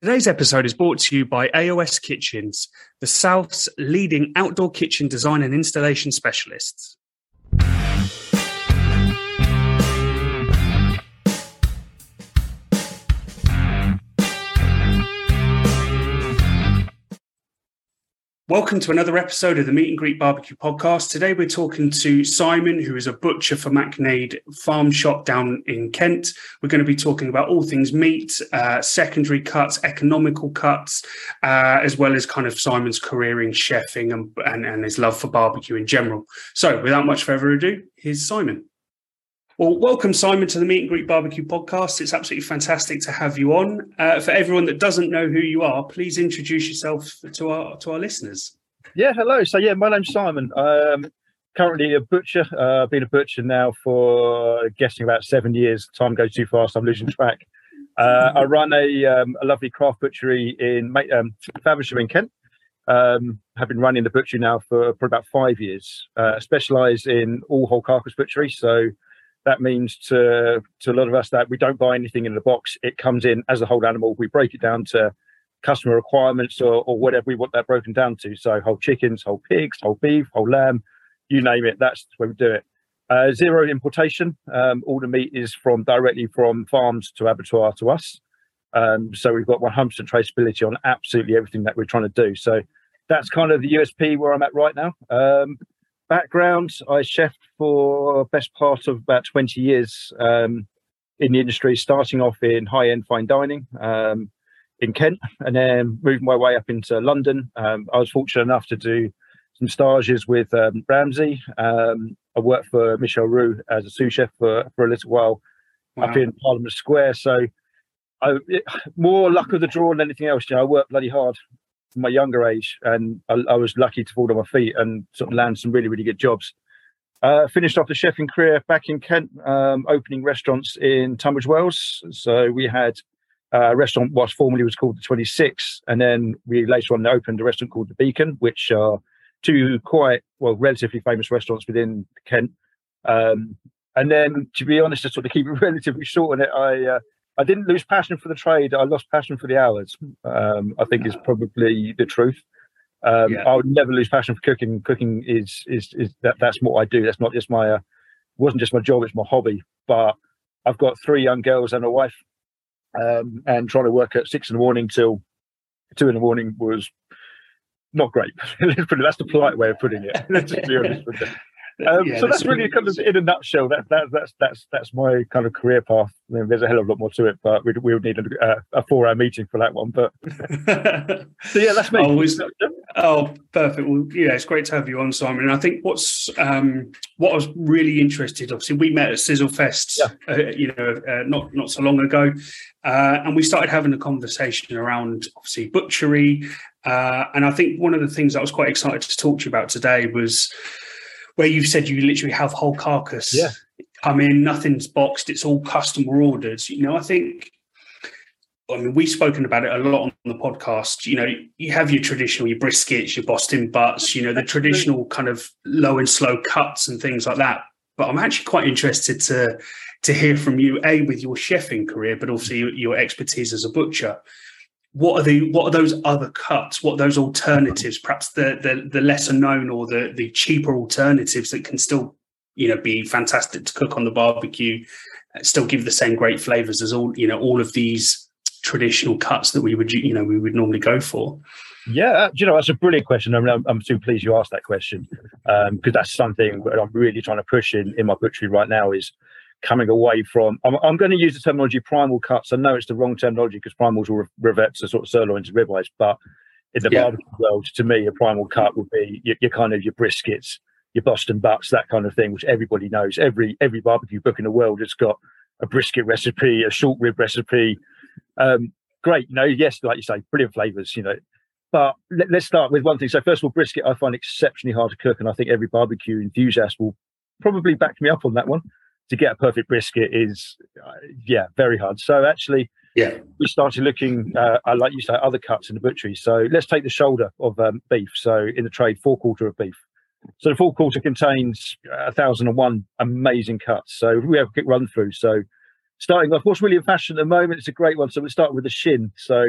Today's episode is brought to you by AOS Kitchens, the South's leading outdoor kitchen design and installation specialists. Welcome to another episode of the Meet and Greet Barbecue Podcast. Today we're talking to Simon, who is a butcher for Macknade Farm Shop down in Kent. We're going to be talking about all things meat, uh, secondary cuts, economical cuts, uh, as well as kind of Simon's career in chefing and, and, and his love for barbecue in general. So without much further ado, here's Simon. Well, welcome, Simon, to the Meet and Greet Barbecue podcast. It's absolutely fantastic to have you on. Uh, for everyone that doesn't know who you are, please introduce yourself to our to our listeners. Yeah, hello. So, yeah, my name's Simon. Currently a butcher. Uh, I've been a butcher now for guessing about seven years. Time goes too fast. I'm losing track. Uh, I run a, um, a lovely craft butchery in um, Faversham in Kent. Um, have been running the butchery now for, for about five years. Uh, specialise in all whole carcass butchery. So that means to to a lot of us that we don't buy anything in the box. It comes in as a whole animal. We break it down to customer requirements or, or whatever we want that broken down to. So whole chickens, whole pigs, whole beef, whole lamb, you name it. That's where we do it. Uh, zero importation. Um, all the meat is from directly from farms to abattoir to us. Um, so we've got 100% traceability on absolutely everything that we're trying to do. So that's kind of the USP where I'm at right now. Um, background, I chefed for best part of about 20 years um, in the industry, starting off in high end fine dining um, in Kent and then moving my way up into London. Um, I was fortunate enough to do some stages with um, Ramsay. Um, I worked for Michel Roux as a sous chef for, for a little while wow. up in Parliament Square. So I, it, more luck of the draw than anything else. You know, I worked bloody hard my younger age, and I, I, was lucky to fall on my feet and sort of land some really, really good jobs. Uh, finished off the chefing career back in Kent, um, opening restaurants in Tunbridge Wells. So we had a restaurant what formerly was called the 26, and then we later on opened a restaurant called the Beacon, which are two quite well relatively famous restaurants within Kent. Um, and then, to be honest, to sort of keep it relatively short on it, I uh, I didn't lose passion for the trade. I lost passion for the hours. Um, I think is probably the truth. Um, yeah. I would never lose passion for cooking. Cooking is is is that that's what I do. That's not just my uh, wasn't just my job. It's my hobby. But I've got three young girls and a wife, um, and trying to work at six in the morning till two in the morning was not great. That's the polite way of putting it. Let's just be honest with you. Um, yeah, so that's really kind of in a nutshell. That, that that's that's that's my kind of career path. I mean, there's a hell of a lot more to it, but we, we would need a, a four-hour meeting for that one. But so yeah, that's me. Always, oh, perfect. Well, yeah, it's great to have you on, Simon. And I think what's um, what I was really interested. Obviously, we met at Sizzle Fest, yeah. uh, you know, uh, not not so long ago, uh, and we started having a conversation around obviously butchery. Uh, and I think one of the things I was quite excited to talk to you about today was where you've said you literally have whole carcass yeah. come in, nothing's boxed, it's all customer orders. You know, I think I mean, we've spoken about it a lot on the podcast. You know, you have your traditional, your briskets, your Boston butts, you know, the traditional kind of low and slow cuts and things like that. But I'm actually quite interested to to hear from you, a with your chefing career, but also your, your expertise as a butcher what are the what are those other cuts? What those alternatives? Perhaps the, the the lesser known or the the cheaper alternatives that can still you know be fantastic to cook on the barbecue still give the same great flavors as all you know all of these traditional cuts that we would you know we would normally go for. Yeah uh, you know that's a brilliant question. I'm, I'm super pleased you asked that question because um, that's something that i'm really trying to push in in my butchery right now is coming away from. I'm, I'm, going to use the terminology primal cuts. I know it's the wrong terminology because primals will revert to sort of sirloins and ribeyes, but in the yeah. barbecue world, to me, a primal cut would be your, your, kind of your briskets, your Boston butts, that kind of thing, which everybody knows. Every every barbecue book in the world has got a brisket recipe, a short rib recipe. Um, great, you know, yes, like you say, brilliant flavors, you know. But let, us start with one thing. So first of all, brisket I find exceptionally hard to cook, and I think every barbecue enthusiast will probably back me up on that one to get a perfect brisket is uh, yeah very hard. So actually yeah. we started looking uh, I like you say other cuts in the butchery. So let's take the shoulder of um, beef. So in the trade forequarter of beef. So the forequarter contains a thousand and one amazing cuts. So we have a quick run through. So starting off what's really in fashion at the moment it's a great one. So we start with the shin. So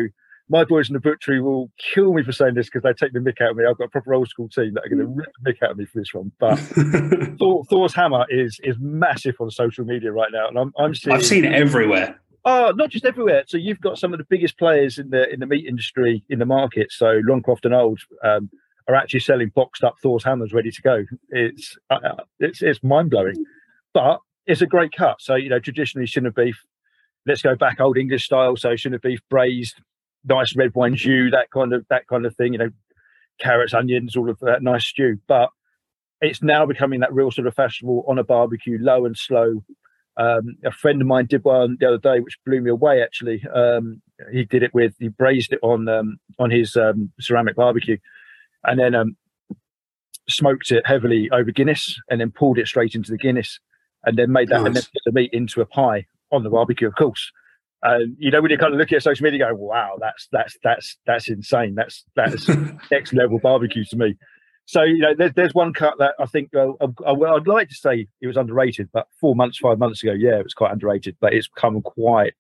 my boys in the butchery will kill me for saying this because they take the mick out of me. I've got a proper old school team that are going to rip the mick out of me for this one. But Thor, Thor's hammer is is massive on social media right now, and I'm I'm seeing. I've seen it everywhere. Oh, not just everywhere. So you've got some of the biggest players in the in the meat industry in the market. So Longcroft and Old um, are actually selling boxed up Thor's hammers ready to go. It's uh, uh it's it's mind blowing, but it's a great cut. So you know traditionally shin of beef. Let's go back old English style. So shin of beef braised, nice red wine jus, that kind of that kind of thing. You know, carrots, onions, all of that nice stew. But it's now becoming that real sort of fashionable on a barbecue, low and slow um, a friend of mine did one the other day, which blew me away. Actually, um, he did it with he braised it on um, on his um, ceramic barbecue, and then um, smoked it heavily over Guinness, and then pulled it straight into the Guinness, and then made that nice. and then put the meat into a pie on the barbecue, of course. And you know when you kind of look at social media, go, "Wow, that's that's that's that's insane. That's that's next level barbecue to me." So you know, there's there's one cut that I think I, would like to say it was underrated, but four months, five months ago, yeah, it was quite underrated. But it's become quite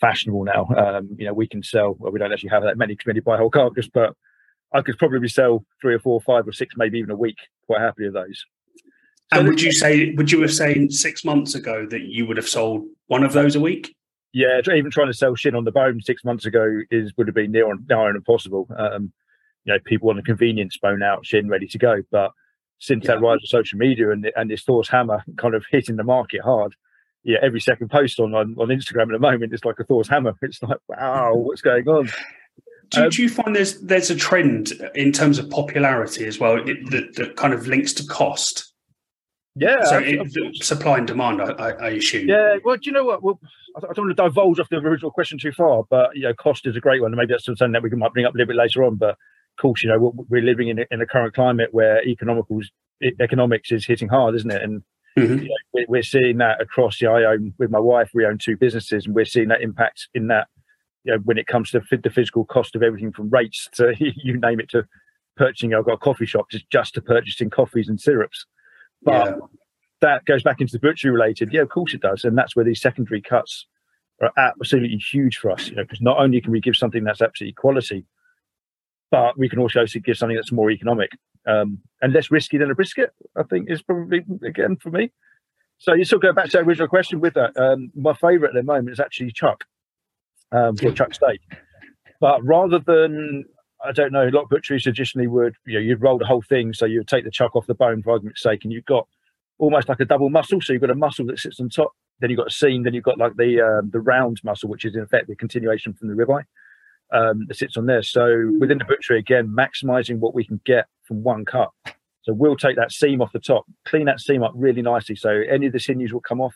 fashionable now. Um, you know, we can sell. Well, we don't actually have that many committee by whole carcass, but I could probably sell three or four, five or six, maybe even a week. Quite happy with those. So and would you say? Would you have said six months ago that you would have sold one of those a week? Yeah, even trying to sell shin on the bone six months ago is would have been near on near impossible. Um, you know people want a convenience bone out shin ready to go but since yeah. that rise of social media and and this Thor's hammer kind of hitting the market hard yeah every second post on, on on instagram at the moment is like a Thor's hammer it's like wow what's going on do, um, do, you find there's there's a trend in terms of popularity as well that, that kind of links to cost yeah. So it, supply and demand, I, I, assume. Yeah. Well, do you know what? Well, I don't want to divulge off the original question too far, but you know, cost is a great one, and maybe that's something that we might bring up a little bit later on. But of course, you know, we're living in a, in a current climate where economicals, economics is hitting hard, isn't it? And mm-hmm. you know, we're seeing that across. You know, I own with my wife, we own two businesses, and we're seeing that impact in that. You know, when it comes to the physical cost of everything from rates to you name it to purchasing. I've got a coffee shop just just to purchasing coffees and syrups, but yeah. that goes back into the butchery related. Yeah, of course it does, and that's where these secondary cuts are absolutely huge for us. You know, because not only can we give something that's absolutely quality, but we can also give something that's more economic um, and less risky than a brisket. I think is probably again for me. So you still go back to the original question with that. Um, my favourite at the moment is actually chuck um, or chuck steak, but rather than I don't know, a lot of butcheries traditionally would you know you'd roll the whole thing, so you'd take the chuck off the bone for argument's sake, and you've got almost like a double muscle. So you've got a muscle that sits on top, then you've got a seam, then you've got like the um, the round muscle, which is in effect the continuation from the ribeye um, that sits on there. So within the butchery, again, maximizing what we can get from one cut. So we'll take that seam off the top, clean that seam up really nicely. So any of the sinews will come off,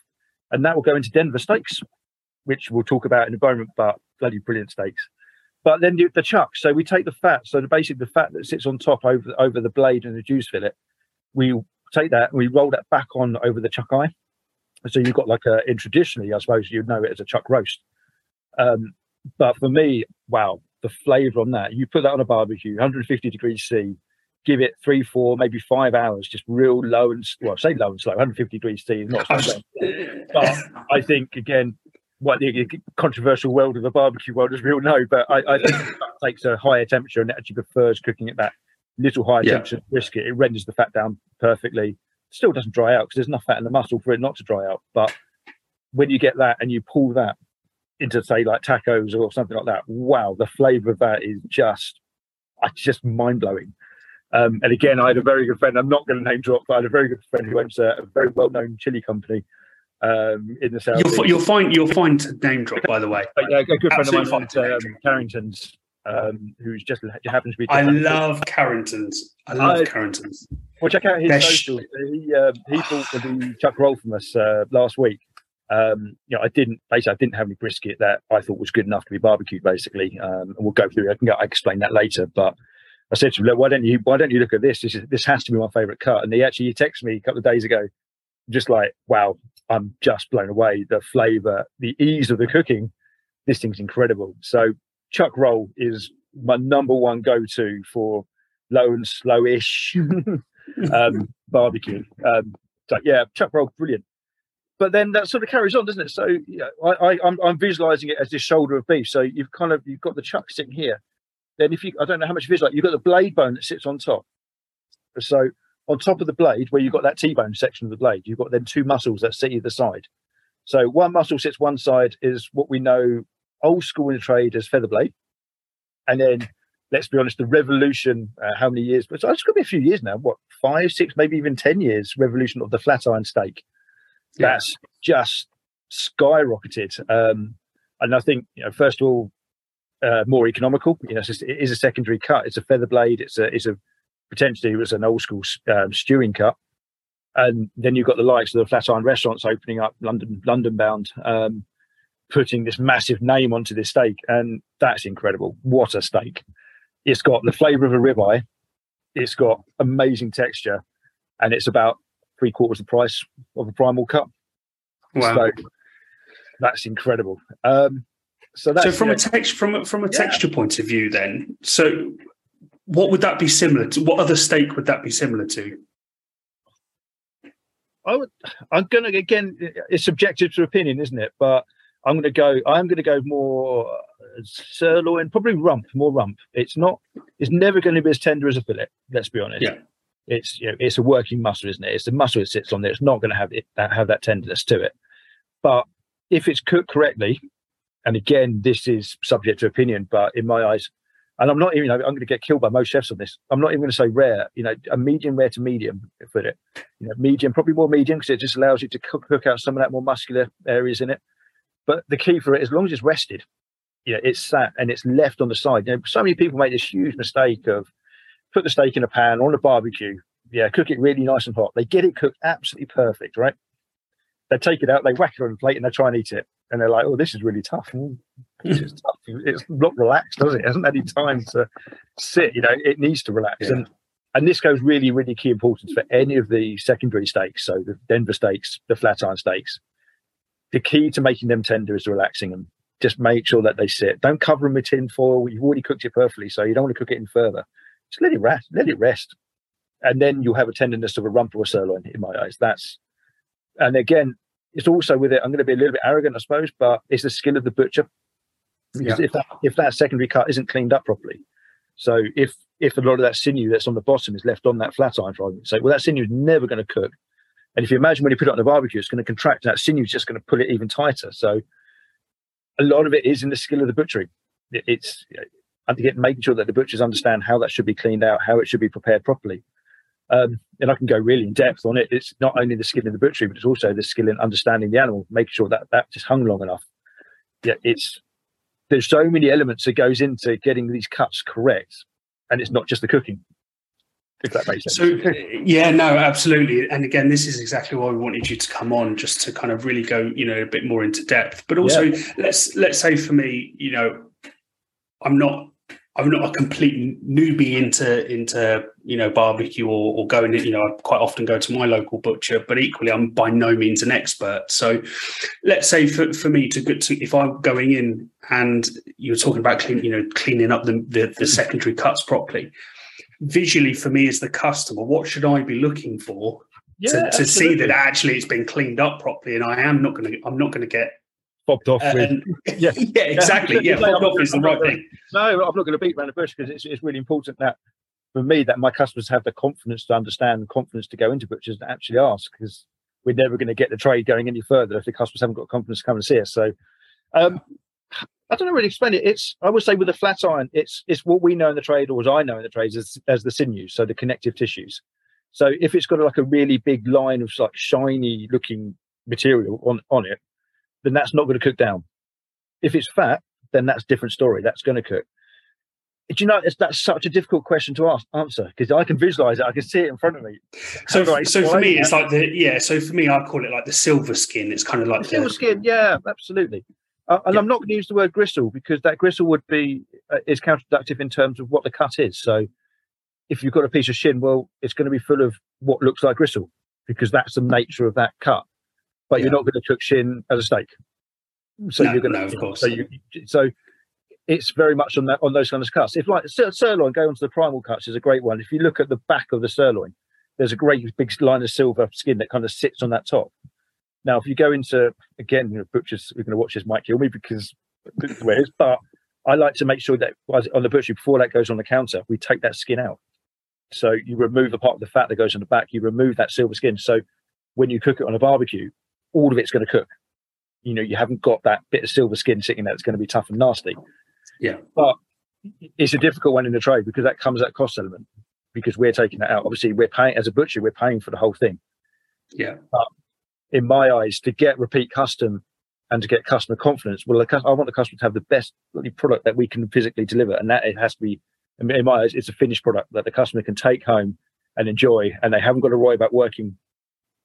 and that will go into Denver steaks, which we'll talk about in a moment. But bloody brilliant steaks. But then the, the chuck. So we take the fat. So the basically the fat that sits on top over over the blade and the juice fillet. We take that and we roll that back on over the chuck eye. So you've got like a in traditionally, I suppose you'd know it as a chuck roast. Um, but for me, wow, the flavor on that. You put that on a barbecue, 150 degrees C, give it three, four, maybe five hours, just real low and well, say low and slow, 150 degrees C not so But I think again, what the controversial world of the barbecue world is real know, but I, I think that takes a higher temperature and actually prefers cooking at that little higher yeah. temperature brisket. It renders the fat down perfectly. Still doesn't dry out because there's enough fat in the muscle for it not to dry out. But when you get that and you pull that into say like tacos or something like that. Wow, the flavor of that is just, just mind blowing. Um, and again, I had a very good friend. I'm not going to name drop, but I had a very good friend who owns a, a very well known chili company um, in the south. You'll, you'll, find you'll find name drop by the way. But, yeah, a good friend Absolutely of mine, um, Carrington's, um, who's just happens to be. I love Carrington's. I love uh, Carrington's. Well, check out his. Sh- he uh, he bought the chuck roll from us uh, last week, um, you know, I didn't basically I didn't have any brisket that I thought was good enough to be barbecued. Basically, um, and we'll go through. I can go, I explain that later. But I said to him, "Look, why don't you why don't you look at this? This is, this has to be my favorite cut." And he actually he texted me a couple of days ago, just like, "Wow, I'm just blown away. The flavor, the ease of the cooking. This thing's incredible." So chuck roll is my number one go to for low and slowish um, barbecue. Um, so yeah, chuck roll, brilliant. but then that sort of carries on, doesn't it? So you know, I, I I'm, I'm visualizing it as this shoulder of beef. So you've kind of you've got the chuck sitting here. Then if you I don't know how much you visualize, you've got the blade bone that sits on top. So on top of the blade, where you've got that T-bone section of the blade, you've got then two muscles that sit either side. So one muscle sits one side is what we know old school in the trade as feather blade, and then let's be honest, the revolution. Uh, how many years? But it's got to be a few years now. What five, six, maybe even ten years? Revolution of the flat iron steak. Yeah. That's just skyrocketed. Um, and I think you know, first of all, uh, more economical. You know, it's just, it is a secondary cut. It's a feather blade. It's a it's a potentially it was an old school um, stewing cut. And then you've got the likes of the Flatiron restaurants opening up, London London bound, um, putting this massive name onto this steak, and that's incredible. What a steak! It's got the flavour of a ribeye. It's got amazing texture, and it's about three quarters the price of a primal cut. Wow. So that's incredible. Um, so that's, so from a text from from a yeah. texture point of view, then so what would that be similar to? What other steak would that be similar to? I would. I'm going to again. It's subjective to opinion, isn't it? But I'm going to go. I'm going to go more uh, sirloin, probably rump, more rump. It's not. It's never going to be as tender as a fillet. Let's be honest. Yeah it's you know it's a working muscle, isn't it? It's the muscle that sits on there. It's not going to have it have that tenderness to it. But if it's cooked correctly, and again, this is subject to opinion, but in my eyes, and I'm not even, you know, I'm going to get killed by most chefs on this. I'm not even going to say rare, you know, a medium rare to medium for it. You know, medium, probably more medium because it just allows you to cook, cook out some of that more muscular areas in it. But the key for it, as long as it's rested, you know, it's sat and it's left on the side. You know, so many people make this huge mistake of put the steak in a pan or on a barbecue. Yeah, cook it really nice and hot. They get it cooked absolutely perfect, right? They take it out, they whack it on a plate, and they try and eat it. And they're like, "Oh, this is really tough. Tough. It's not relaxed, does it? it? hasn't had any time to sit. You know, it needs to relax." Yeah. And and this goes really, really key importance for any of the secondary steaks. So the Denver steaks, the flat iron steaks. The key to making them tender is relaxing them. Just make sure that they sit. Don't cover them with tin foil. You've already cooked it perfectly, so you don't want to cook it in further just let it rest, let it rest, and then you'll have a tenderness of a rump or a sirloin. In my eyes, that's and again, it's also with it. I'm going to be a little bit arrogant, I suppose, but it's the skill of the butcher. Because yeah. if that if that secondary cut isn't cleaned up properly, so if if a lot of that sinew that's on the bottom is left on that flat iron, for argument's sake, well, that sinew is never going to cook. And if you imagine when you put it on the barbecue, it's going to contract, and that sinew is just going to pull it even tighter. So a lot of it is in the skill of the butchery. It's and to get making sure that the butchers understand how that should be cleaned out, how it should be prepared properly. Um, and I can go really in depth on it. It's not only the skill in the butchery, but it's also the skill in understanding the animal, making sure that that just hung long enough. Yeah, it's there's so many elements that goes into getting these cuts correct, and it's not just the cooking. If that makes sense. So uh, yeah, no, absolutely. And again, this is exactly why we wanted you to come on, just to kind of really go, you know, a bit more into depth. But also, yeah. let's let's say for me, you know, I'm not I'm not a complete newbie into into you know barbecue or, or going. You know, I quite often go to my local butcher, but equally, I'm by no means an expert. So, let's say for, for me to get to if I'm going in and you're talking about clean, you know, cleaning up the, the, the secondary cuts properly. Visually, for me as the customer, what should I be looking for yeah, to, to see that actually it's been cleaned up properly? And I am not going to. I'm not going to get bobbed off with. yeah, yeah, exactly. Yeah, bobbed off is the right thing. No, I'm not going to beat around the bush because it's, it's really important that for me that my customers have the confidence to understand, the confidence to go into butchers and actually ask because we're never going to get the trade going any further if the customers haven't got confidence to come and see us. So. Um, I don't know really explain it. It's I would say with a flat iron, it's it's what we know in the trade, or as I know in the trade, as, as the sinews, so the connective tissues. So if it's got like a really big line of like shiny looking material on on it, then that's not going to cook down. If it's fat, then that's a different story. That's going to cook. Do you know that's such a difficult question to ask, answer because I can visualize it, I can see it in front of me. So, so for me, it's like the yeah. So for me, I call it like the silver skin. It's kind of like the silver skin. Yeah, absolutely. Uh, and yeah. I'm not going to use the word gristle because that gristle would be uh, is counterproductive in terms of what the cut is. So if you've got a piece of shin, well, it's going to be full of what looks like gristle because that's the nature of that cut but yeah. you're not going to cook shin as a steak. So no, you're going to, no, of course. So you, so it's very much on that on those kind of cuts. If like sirloin, go onto the primal cuts is a great one. If you look at the back of the sirloin, there's a great big line of silver skin that kind of sits on that top. Now, if you go into again, you know, butchers are going to watch this might kill me because it is, but I like to make sure that on the butchery before that goes on the counter, we take that skin out. So you remove the part of the fat that goes on the back, you remove that silver skin. So when you cook it on a barbecue, all of it's going to cook. You know, you haven't got that bit of silver skin sitting there that's going to be tough and nasty. Yeah. But it's a difficult one in the trade because that comes at cost element because we're taking that out. Obviously, we're paying as a butcher, we're paying for the whole thing. Yeah. But in my eyes, to get repeat custom and to get customer confidence, well, I want the customer to have the best product that we can physically deliver, and that it has to be, in my eyes, it's a finished product that the customer can take home and enjoy, and they haven't got to worry about working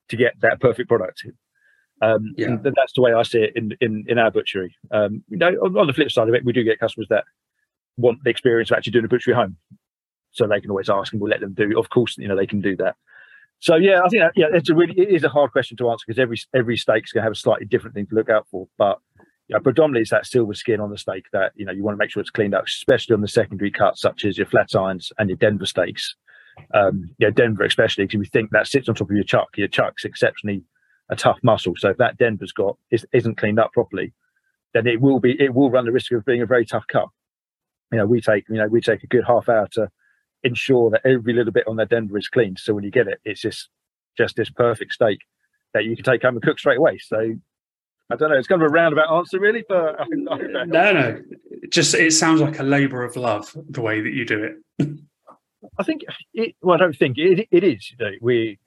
to get that perfect product. Um, yeah. And that's the way I see it in in, in our butchery. Um, you know, on, the flip side of it, we do get customers that want the experience of actually doing a butchery home, so they can always ask, and we'll let them do. Of course, you know they can do that. So yeah, I think that, yeah, it's a really it is a hard question to answer because every every steak's going to have a slightly different thing to look out for. But yeah, predominantly it's that silver skin on the steak that you know you want to make sure it's cleaned up, especially on the secondary cuts such as your flat irons and your Denver steaks. Um, yeah, Denver especially because we think that sits on top of your chuck. Your chuck's exceptionally a tough muscle, so if that Denver's got is, isn't cleaned up properly, then it will be it will run the risk of being a very tough cut. You know, we take you know we take a good half hour to ensure that every little bit on their Denver is cleaned. So when you get it, it's just just this perfect steak that you can take home and cook straight away. So I don't know. It's kind of a roundabout answer, really, but I, I no, no. just it sounds like a labour of love the way that you do it. I think it. Well, I don't think it. It is. You know, we.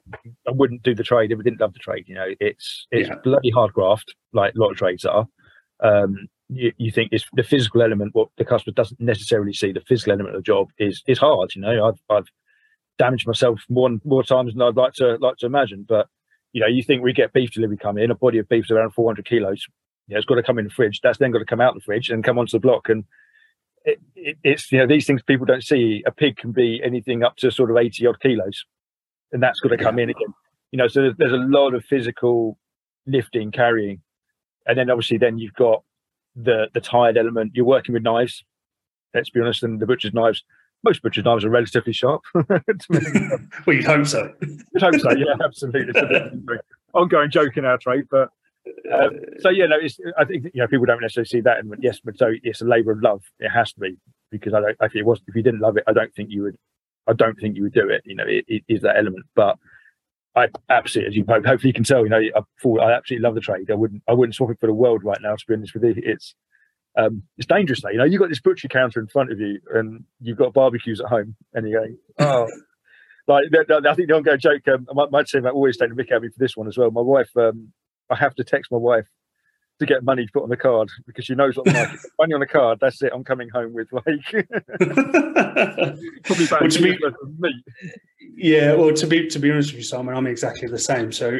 I wouldn't do the trade if we didn't love the trade. You know, it's it's yeah. bloody hard graft, like a lot of trades are. Um, you, you think it's the physical element what the customer doesn't necessarily see the physical element of the job is is hard you know i've i've damaged myself more more times than i'd like to like to imagine but you know you think we get beef delivery come in a body of beef is around 400 kilos you know, it's got to come in the fridge that's then got to come out the fridge and come onto the block and it, it, it's you know these things people don't see a pig can be anything up to sort of 80 odd kilos and that's got to come yeah. in again you know so there's, there's a lot of physical lifting carrying and then obviously then you've got the the tired element. You're working with knives. Let's be honest, and the butcher's knives. Most butcher's knives are relatively sharp. well, you'd hope so. You'd hope so. Yeah, absolutely. It's a bit ongoing joke in our trade, but um, so yeah, no, it's, I think you know people don't necessarily see that, and yes, but so it's a labour of love. It has to be because I don't. If it was, if you didn't love it, I don't think you would. I don't think you would do it. You know, it, it is that element, but I absolutely, as you hopefully you can tell, you know, I, I absolutely love the trade. I wouldn't, I wouldn't swap it for the world right now. To be honest with you, it's, um, it's dangerous though. You know, you've got this butcher counter in front of you, and you've got barbecues at home, and you're going, oh, like I think the ongoing joke. Um, my, my team always mick out of me for this one as well. My wife, um, I have to text my wife to get money to put on the card because she knows what I'm like. money on the card, that's it. I'm coming home with like probably about well, me. Yeah, well, to be to be honest with you, Simon, I'm exactly the same. So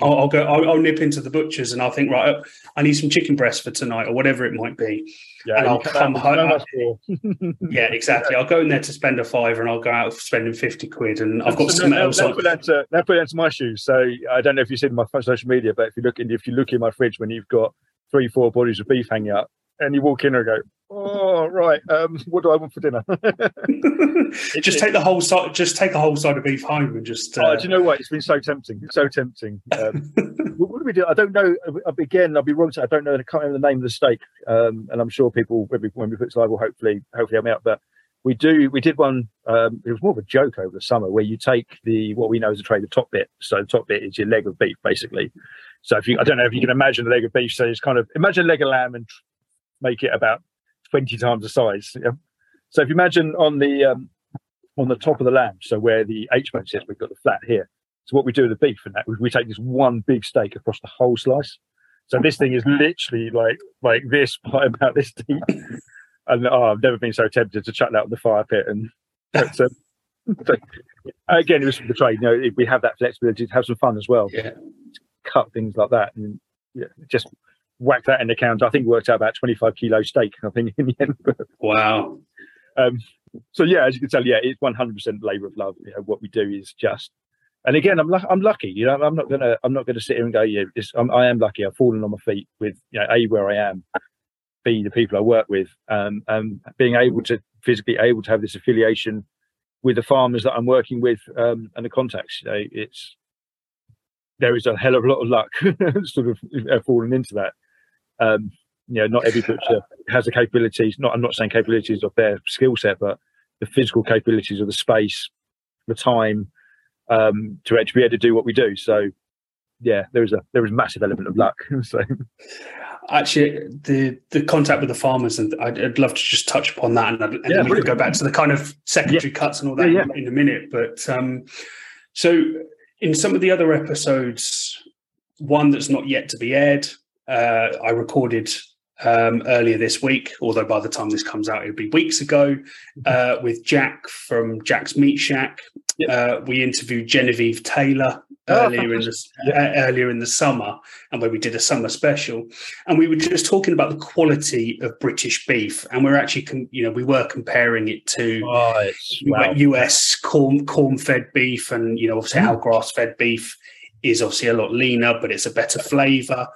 I'll, I'll, go. I'll, I'll, nip into the butchers and I'll think, right, I need some chicken breast for tonight or whatever it might be. Yeah, and I'll come home. yeah, exactly. I'll go in there to spend a fiver and I'll go out spending fifty quid, and I've got so something else. That put that to, that put that to my shoes. So I don't know if you've seen my social media, but if you look in, if you look in my fridge when you've got three, four bodies of beef hanging up, and you walk in and go, oh right, um, what do I want for dinner? just take the whole side. Just take a whole side of beef home and just. Uh... Oh, do you know what? It's been so tempting. It's so tempting. Um, what do we do? I don't know. Again, I'll be wrong. I don't know. I can't remember the name of the steak. Um, and I'm sure people when we, when we put this live will hopefully hopefully help me out. But we do. We did one. Um, it was more of a joke over the summer where you take the what we know as a trade, the top bit. So the top bit is your leg of beef, basically. So if you, I don't know if you can imagine a leg of beef. So it's kind of imagine a leg of lamb and make it about 20 times the size. Yeah? So if you imagine on the um, on the top of the lamb, so where the H bone sits, we've got the flat here. So what we do with the beef and that, we take this one big steak across the whole slice. So this thing is literally like like this by about this deep. and oh, I've never been so tempted to chuck that on the fire pit. And so, again, it was for the trade. You know, we have that flexibility to have some fun as well. Yeah. Cut things like that, and yeah, just whack that in the counter. I think worked out about 25 kilo steak, I think, in the end. wow. Um, so, yeah, as you can tell, yeah, it's 100% labor of love. You know, what we do is just, and again, I'm, I'm lucky, you know, I'm not going to, I'm not going to sit here and go, yeah, I'm, I am lucky. I've fallen on my feet with, you know, A, where I am, B, the people I work with, um, and being able to physically able to have this affiliation with the farmers that I'm working with um, and the contacts. You know, it's there is a hell of a lot of luck sort of uh, falling into that. Um, you know, not every butcher has the capabilities. Not, I'm not saying capabilities of their skill set, but the physical capabilities of the space, the time um, to actually be able to do what we do. So, yeah, there is a there is a massive element of luck. so, actually, the the contact with the farmers, and I'd, I'd love to just touch upon that, and, and yeah, then we could go back to the kind of secondary yeah. cuts and all that yeah, in, in, a minute. But um, so, in some of the other episodes, one that's not yet to be aired, uh, I recorded um, earlier this week, although by the time this comes out, it'll be weeks ago, mm-hmm. uh, with Jack from Jack's Meat Shack. Yep. Uh, we interviewed Genevieve Taylor oh, earlier in the uh, earlier in the summer, and where we did a summer special, and we were just talking about the quality of British beef, and we're actually, com- you know, we were comparing it to oh, wow. US corn corn fed beef, and you know, obviously mm. our grass fed beef is obviously a lot leaner, but it's a better flavour.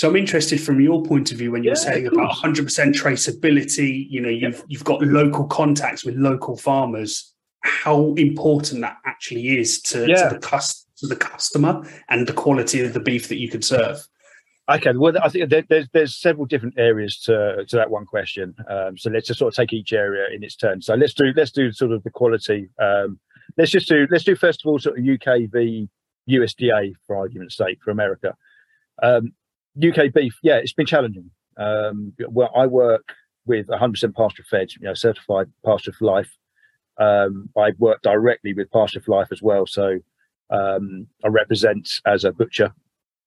So I'm interested from your point of view when you're yeah, saying about 100% traceability. You know, you've yeah. you've got local contacts with local farmers. How important that actually is to, yeah. to the to the customer and the quality of the beef that you can serve. Okay, well, I think there's there's several different areas to to that one question. Um, so let's just sort of take each area in its turn. So let's do let's do sort of the quality. Um, let's just do let's do first of all sort of UK v USDA for argument's sake for America. Um, UK beef, yeah, it's been challenging. Um, well, I work with 100% pasture fed, you know, certified pasture for life. Um, I work directly with pasture for life as well, so um, I represent as a butcher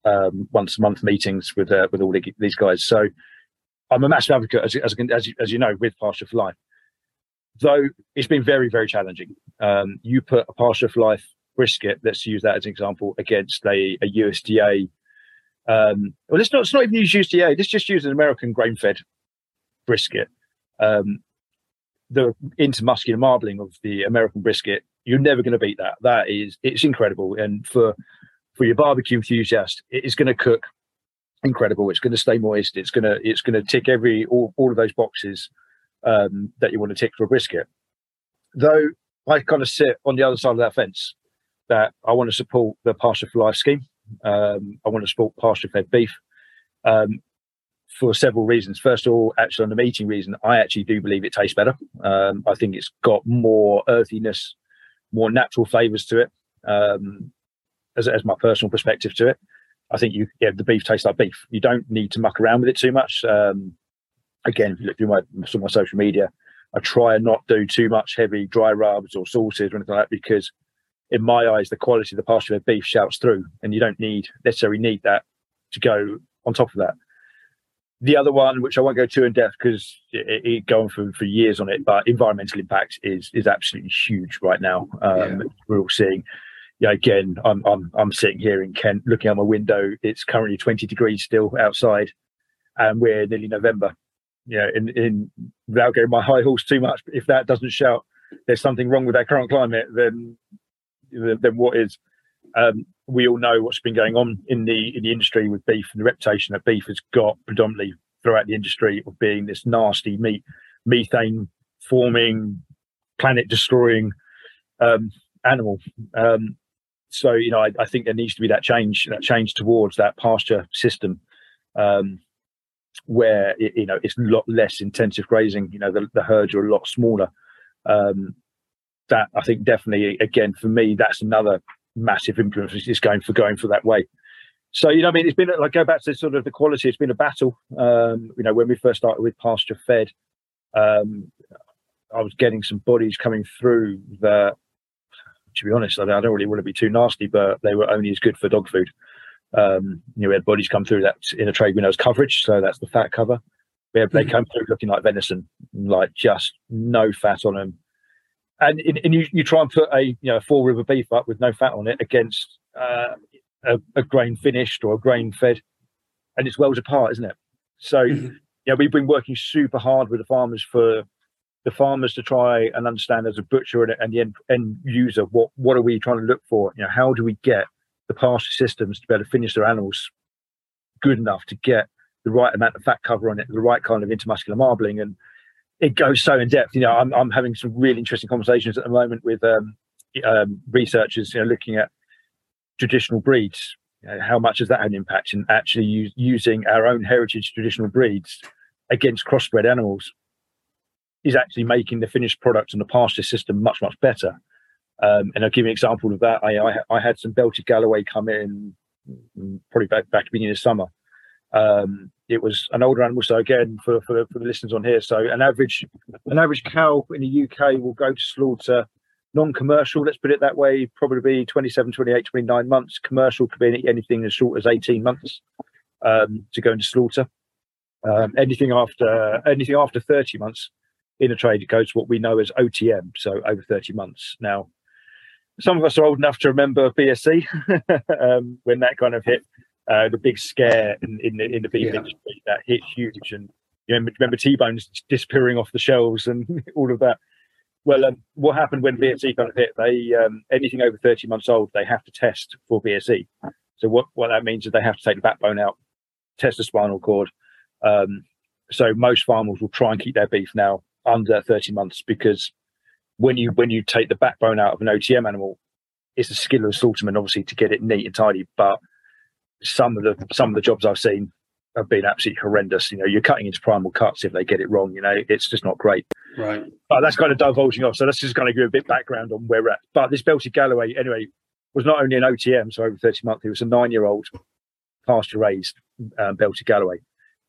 um, once a month meetings with uh, with all the, these guys. So I'm a massive advocate, as as, as, you, as you know, with pasture for life. Though it's been very very challenging. Um, you put a pasture for life brisket, let's use that as an example, against a, a USDA um, well, let's not, let's not even use USDA. Let's just use an American grain-fed brisket. Um, the intermuscular marbling of the American brisket, you're never going to beat that. That is, it's incredible. And for for your barbecue enthusiast, it is going to cook incredible. It's going to stay moist. It's going to it's going to tick every all, all of those boxes um, that you want to tick for a brisket. Though I kind of sit on the other side of that fence, that I want to support the Pasture for Life scheme. Um, I want to support pasture fed beef um, for several reasons. First of all, actually, on the meating reason, I actually do believe it tastes better. Um, I think it's got more earthiness, more natural flavors to it, um, as, as my personal perspective to it. I think you yeah, the beef tastes like beef. You don't need to muck around with it too much. Um, again, if you look through my, some of my social media, I try and not do too much heavy dry rubs or sauces or anything like that because in my eyes, the quality of the pasture fed beef shouts through, and you don't need necessarily need that to go on top of that. The other one, which I won't go too in depth because it, it going for, for years on it, but environmental impact is is absolutely huge right now. Um, yeah. We're all seeing. Yeah, again, I'm I'm I'm sitting here in Kent, looking out my window. It's currently 20 degrees still outside, and we're nearly November. Yeah, in in without getting my high horse too much, if that doesn't shout there's something wrong with our current climate, then than what is. Um, we all know what's been going on in the in the industry with beef and the reputation that beef has got predominantly throughout the industry of being this nasty meat, methane forming, planet destroying um, animal. Um, so you know, I, I, think there needs to be that change, that change towards that pasture system, um, where it, you know it's a lot less intensive grazing. You know, the, the herds are a lot smaller, um, that I think definitely again for me that's another massive influence is going for going for that way. So you know, I mean, it's been like go back to sort of the quality. It's been a battle. Um, you know, when we first started with pasture fed, um, I was getting some bodies coming through that, to be honest, I don't, I don't really want to be too nasty, but they were only as good for dog food. Um, you know, we had bodies come through that in a trade windows coverage, so that's the fat cover. We had, they mm-hmm. come through looking like venison, like just no fat on them, and and you, you try and put a you know a four river beef up with no fat on it against uh, a, a, grain finished or a grain fed, and it's worlds apart, isn't it? So mm-hmm. yeah, we've been working super hard with the farmers for the farmers to try and understand as a butcher and, and the end, end user what what are we trying to look for? You know, how do we get the pasture systems to be able to finish their animals good enough to get the right amount of fat cover on it, the right kind of intermuscular marbling, and it goes so in depth. You know, I'm, I'm having some really interesting conversations at the moment with um, um, researchers, you know, looking at traditional breeds. You know, how much has that had an impact in actually use, using our own heritage traditional breeds against crossbred animals? Is actually making the finished product and the pasture system much much better. Um, and I'll give you an example of that. I, I, I had some belted Galloway come in mm, probably back back beginning of summer. Um, it was an older animal, so again for, for for the listeners on here, so an average an average cow in the UK will go to slaughter non-commercial let's put it that way probably be 27 28 29 months. Commercial could be anything as short as 18 months um, to go into slaughter. Um, anything after anything after 30 months in a trade it goes to what we know as otm so over 30 months. Now some of us are old enough to remember bse um, when that kind of hit uh, the big scare in, in the in the beef yeah. industry that hit huge and you know, remember T-bones disappearing off the shelves and all of that well, um, what happened when BSE kind of hit? They um, anything over thirty months old, they have to test for BSE. So what what that means is they have to take the backbone out, test the spinal cord. Um, so most farmers will try and keep their beef now under thirty months because when you when you take the backbone out of an OTM animal, it's the skill of slaughterman obviously to get it neat and tidy. But some of the some of the jobs I've seen have been absolutely horrendous. You know, you're cutting into primal cuts if they get it wrong. You know, it's just not great. Right. But that's kind of divulging off. So let's just kind of give a bit background on where we're at. But this Belted Galloway, anyway, was not only an OTM, so over 30 months, it was a nine year old pasture raised um, Belted Galloway.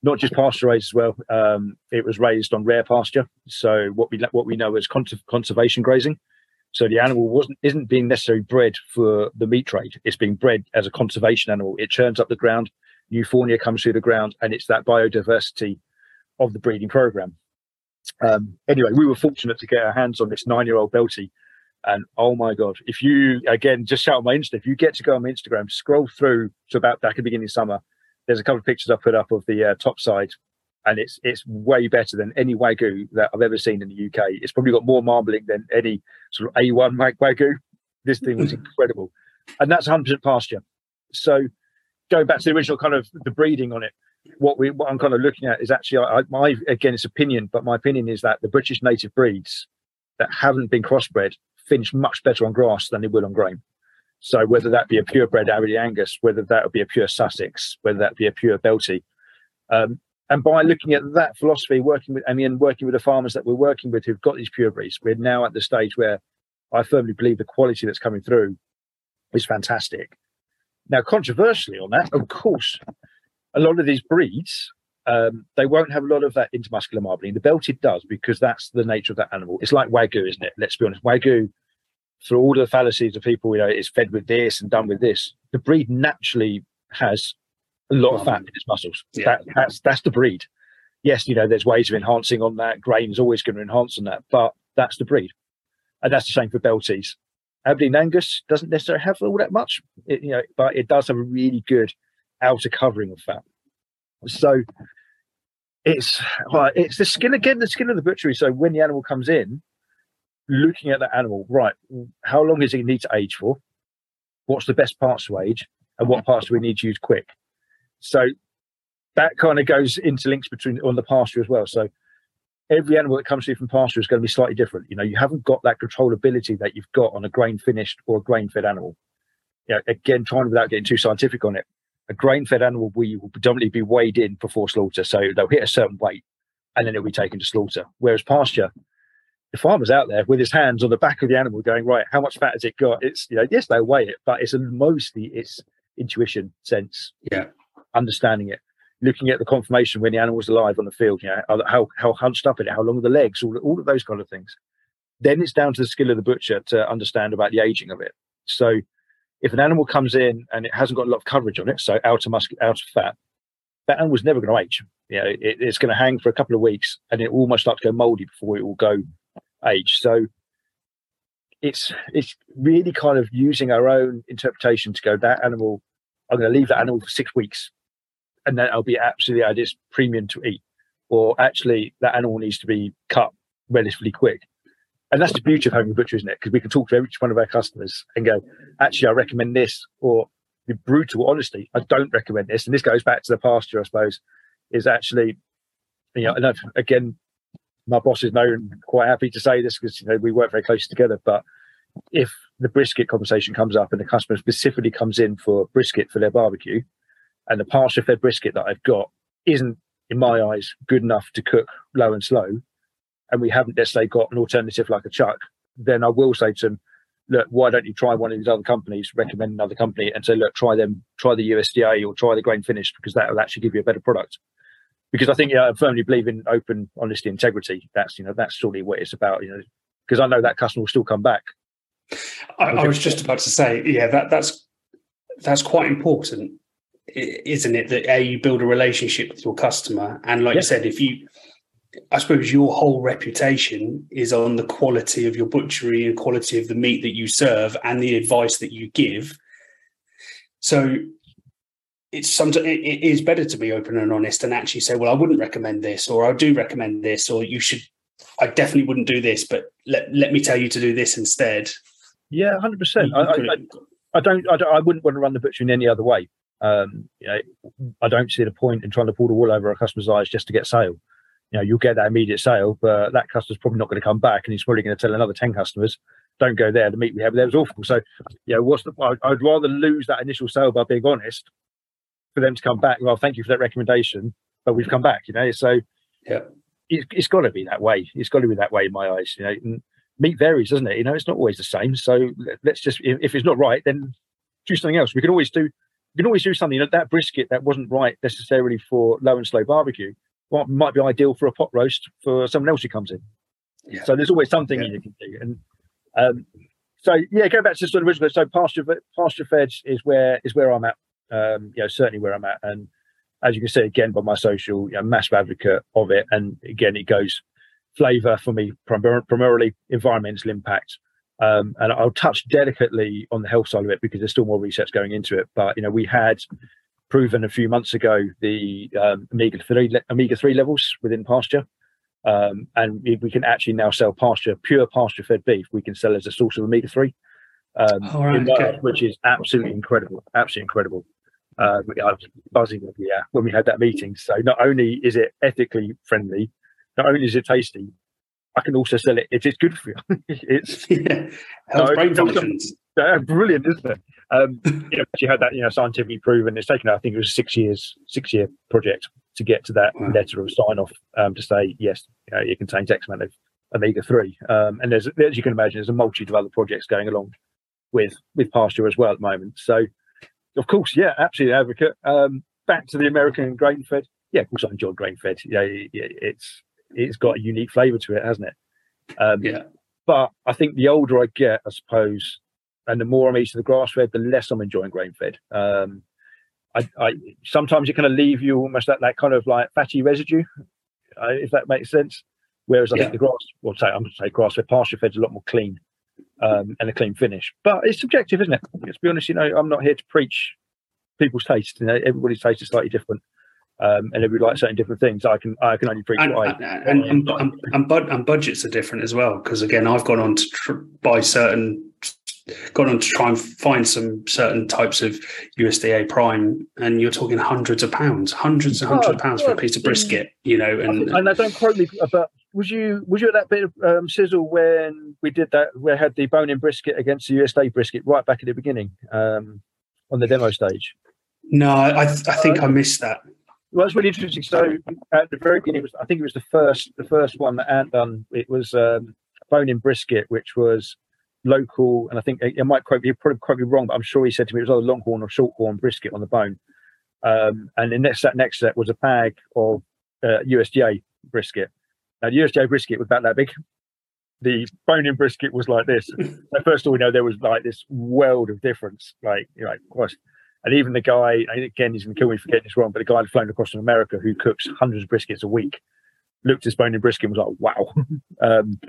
Not just pasture raised as well. Um, it was raised on rare pasture. So what we what we know as conservation grazing. So the animal wasn't isn't being necessarily bred for the meat trade. It's being bred as a conservation animal. It churns up the ground new fauna comes through the ground, and it's that biodiversity of the breeding program. Um, anyway, we were fortunate to get our hands on this nine-year-old Belty, and oh my god, if you again just shout on my Insta, if you get to go on my Instagram, scroll through to about back at the beginning of summer, there's a couple of pictures I put up of the uh, top side, and it's it's way better than any wagyu that I've ever seen in the UK. It's probably got more marbling than any sort of A1 wagyu. This thing was incredible, and that's 100% pasture. So going back to the original kind of the breeding on it, what we what I'm kind of looking at is actually I, my again it's opinion, but my opinion is that the British native breeds that haven't been crossbred finish much better on grass than they would on grain. So whether that be a purebred Aberdeen Angus, whether that would be a pure Sussex, whether that be a pure Belty, um, and by looking at that philosophy, working with I mean working with the farmers that we're working with who've got these pure breeds, we're now at the stage where I firmly believe the quality that's coming through is fantastic. Now, controversially on that, of course, a lot of these breeds, um, they won't have a lot of that intermuscular marbling. The belted does because that's the nature of that animal. It's like Wagyu, isn't it? Let's be honest. Wagyu, for all the fallacies of people, you know, is fed with this and done with this. The breed naturally has a lot of fat in its muscles. Yeah. That, that's that's the breed. Yes, you know, there's ways of enhancing on that. Grain is always going to enhance on that, but that's the breed. And that's the same for Belties. Aberdeen Angus doesn't necessarily have all that much, it, you know, but it does have a really good outer covering of fat. So it's well, it's the skin again, the skin of the butchery. So when the animal comes in, looking at that animal, right? How long does it need to age for? What's the best parts to age, and what parts do we need to use quick? So that kind of goes interlinks between on the pasture as well. So every animal that comes through from pasture is going to be slightly different. You know, you haven't got that controllability that you've got on a grain finished or a grain fed animal. You know, again, trying without getting too scientific on it, a grain fed animal will, will predominantly be weighed in before slaughter. So they'll hit a certain weight and then it'll be taken to slaughter. Whereas pasture, the farmer's out there with his hands on the back of the animal going, right, how much fat has it got? It's, you know, yes, they weigh it, but it's mostly it's intuition, sense, yeah, understanding it looking at the conformation when the animal's alive on the field, you know, how how hunched up it, how long are the legs, all, all of those kind of things. Then it's down to the skill of the butcher to understand about the aging of it. So if an animal comes in and it hasn't got a lot of coverage on it, so outer muscle, outer fat, that animal's never going to age. You know, it, it's going to hang for a couple of weeks and it will almost start to go moldy before it will go age. So it's it's really kind of using our own interpretation to go that animal. I'm going to leave that animal for six weeks and then it'll be absolutely at its premium to eat. Or actually, that animal needs to be cut relatively quick. And that's the beauty of having a butcher, isn't it? Because we can talk to each one of our customers and go, actually, I recommend this, or be brutal honesty, I don't recommend this. And this goes back to the pasture, I suppose, is actually, you know, and again, my boss is known quite happy to say this because you know we work very closely together. But if the brisket conversation comes up and the customer specifically comes in for brisket for their barbecue, and the pasture fed brisket that I've got isn't, in my eyes, good enough to cook low and slow, and we haven't, say, got an alternative like a chuck, then I will say to them, look, why don't you try one of these other companies, recommend another company and say, look, try them, try the USDA or try the grain finished because that will actually give you a better product. Because I think yeah, I firmly believe in open honesty, integrity. That's you know that's surely what it's about. You know, because I know that customer will still come back. I, I was just about to say, yeah, that that's that's quite important, isn't it? That a you build a relationship with your customer, and like yeah. you said, if you I suppose your whole reputation is on the quality of your butchery and quality of the meat that you serve and the advice that you give. So it's sometimes it is better to be open and honest and actually say, well, I wouldn't recommend this, or I do recommend this, or you should. I definitely wouldn't do this, but let let me tell you to do this instead. Yeah, hundred percent. I, mm-hmm. I, I, don't. I don't. I wouldn't want to run the butcher in any other way. Um, you know, I don't see the point in trying to pull the wool over a customer's eyes just to get sale you know, you'll get that immediate sale, but that customer's probably not going to come back, and he's probably going to tell another ten customers, "Don't go there. The meat we have there was awful." So, you know, what's the? I'd rather lose that initial sale by being honest, for them to come back. Well, thank you for that recommendation, but we've come back. You know, so yeah, it, it's got to be that way. It's got to be that way in my eyes. You know, and meat varies, doesn't it? You know, it's not always the same. So let's just, if, if it's not right, then do something else. We can always do. We can always do something. You know, that brisket that wasn't right necessarily for low and slow barbecue what might be ideal for a pot roast for someone else who comes in. Yeah. So there's always something yeah. you can do. And um, so yeah, go back to sort of original. So pasture pasture fed is where is where I'm at. Um, you know, certainly where I'm at. And as you can see again by my social, you know, massive advocate of it. And again, it goes flavour for me primarily environmental impact. Um, and I'll touch delicately on the health side of it because there's still more research going into it. But you know, we had proven a few months ago the um, omega three omega three levels within pasture, um, and we can actually now sell pasture pure pasture fed beef. We can sell as a source of omega three, um, right, okay. which is absolutely incredible, absolutely incredible. Uh, I was buzzing yeah, when we had that meeting. So not only is it ethically friendly, not only is it tasty, I can also sell it. If It is good for you. it's yeah, brain functions. Yeah, brilliant, isn't it? Um, you know, she had that, you know, scientifically proven. It's taken, I think, it was a six years, six year project to get to that wow. letter of sign off um, to say yes, you know, it contains X amount of omega three. Um, and there's, as you can imagine, there's a multitude of other projects going along with with pasture as well at the moment. So, of course, yeah, absolutely advocate. Um, back to the American grain fed. Yeah, of course, I enjoy grain fed. Yeah, it's it's got a unique flavour to it, hasn't it? Um, yeah. But I think the older I get, I suppose, and the more I'm eating the grass fed, the less I'm enjoying grain fed. Um, I, I, sometimes it kind of leave you almost that, that kind of like fatty residue, uh, if that makes sense. Whereas I yeah. think the grass, well, say I'm going to say grass fed, pasture fed is a lot more clean um, and a clean finish. But it's subjective, isn't it? Let's be honest. You know, I'm not here to preach people's taste. You know, everybody's taste is slightly different um, and everybody likes certain different things. I can I can only preach and, I and and, and, and, bud, and, budgets are different as well because again I've gone on to tr- buy certain gone on to try and find some certain types of USDA prime, and you're talking hundreds of pounds, hundreds and hundreds oh, of pounds for a piece of brisket, you know. And I, and I don't quote me, but was you was you at that bit of um, sizzle when we did that? We had the bone in brisket against the USDA brisket right back at the beginning um, on the demo stage. No, I, I think I missed that. Well, that's really interesting. So at the very beginning, it was I think it was the first the first one that Ant done. It was um, bone in brisket, which was local, and I think it might quote me probably quote me wrong, but I'm sure he said to me it was either longhorn or shorthorn brisket on the bone. Um, and the next that next set was a bag of uh, USDA brisket. Now the USDA brisket was about that big. The bone in brisket was like this. so first of all, we know there was like this world of difference. Like, you know, gosh, and even the guy, again, he's going to kill me for getting this wrong, but the guy who flown across from America who cooks hundreds of briskets a week looked at his bone in brisket and was like, wow. um,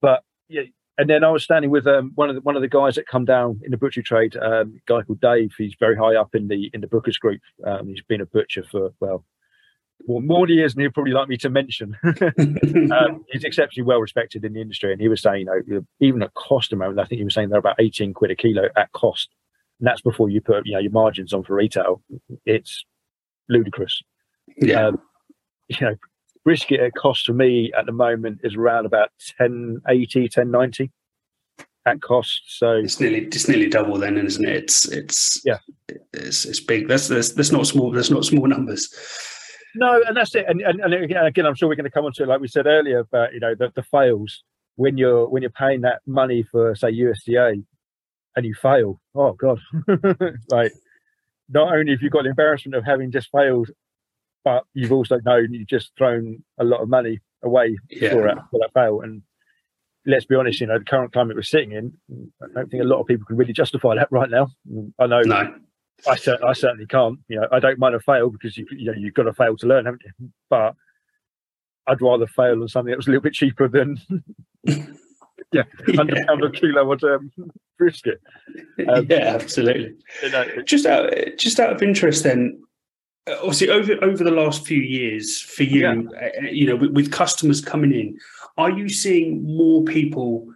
but yeah, and then I was standing with um, one of the one of the guys that come down in the butchery trade, um, a guy called Dave. He's very high up in the in the Bookers group. Um, he's been a butcher for well, well more years than he'd probably like me to mention. um, he's exceptionally well respected in the industry, and he was saying, you know, even at cost amount, I think he was saying they're about eighteen quid a kilo at cost and that's before you put you know your margins on for retail. It's ludicrous. Yeah. Um, you know, brisket at cost for me at the moment is around about 1080, 1090. at cost. So it's nearly it's nearly double then, isn't it? It's it's yeah, it's it's big. That's that's, that's not small. That's not small numbers. No, and that's it. And, and, and again, I'm sure we're going to come on to it, like we said earlier, about you know the, the fails when you're when you're paying that money for say USDA and you fail. Oh God, like not only have you got the embarrassment of having just failed, but you've also known you've just thrown a lot of money away yeah. for, that, for that fail. And let's be honest, you know, the current climate we're sitting in, I don't think a lot of people can really justify that right now. I know. No. I, I certainly can't. You know, I don't mind a fail because you you know you've got to fail to learn, haven't you? But I'd rather fail on something that was a little bit cheaper than yeah, hundred yeah. pound a kilo of um, brisket. Um, yeah, absolutely. You know, just out just out of interest, then, obviously over over the last few years for you, yeah. uh, you know, with, with customers coming in, are you seeing more people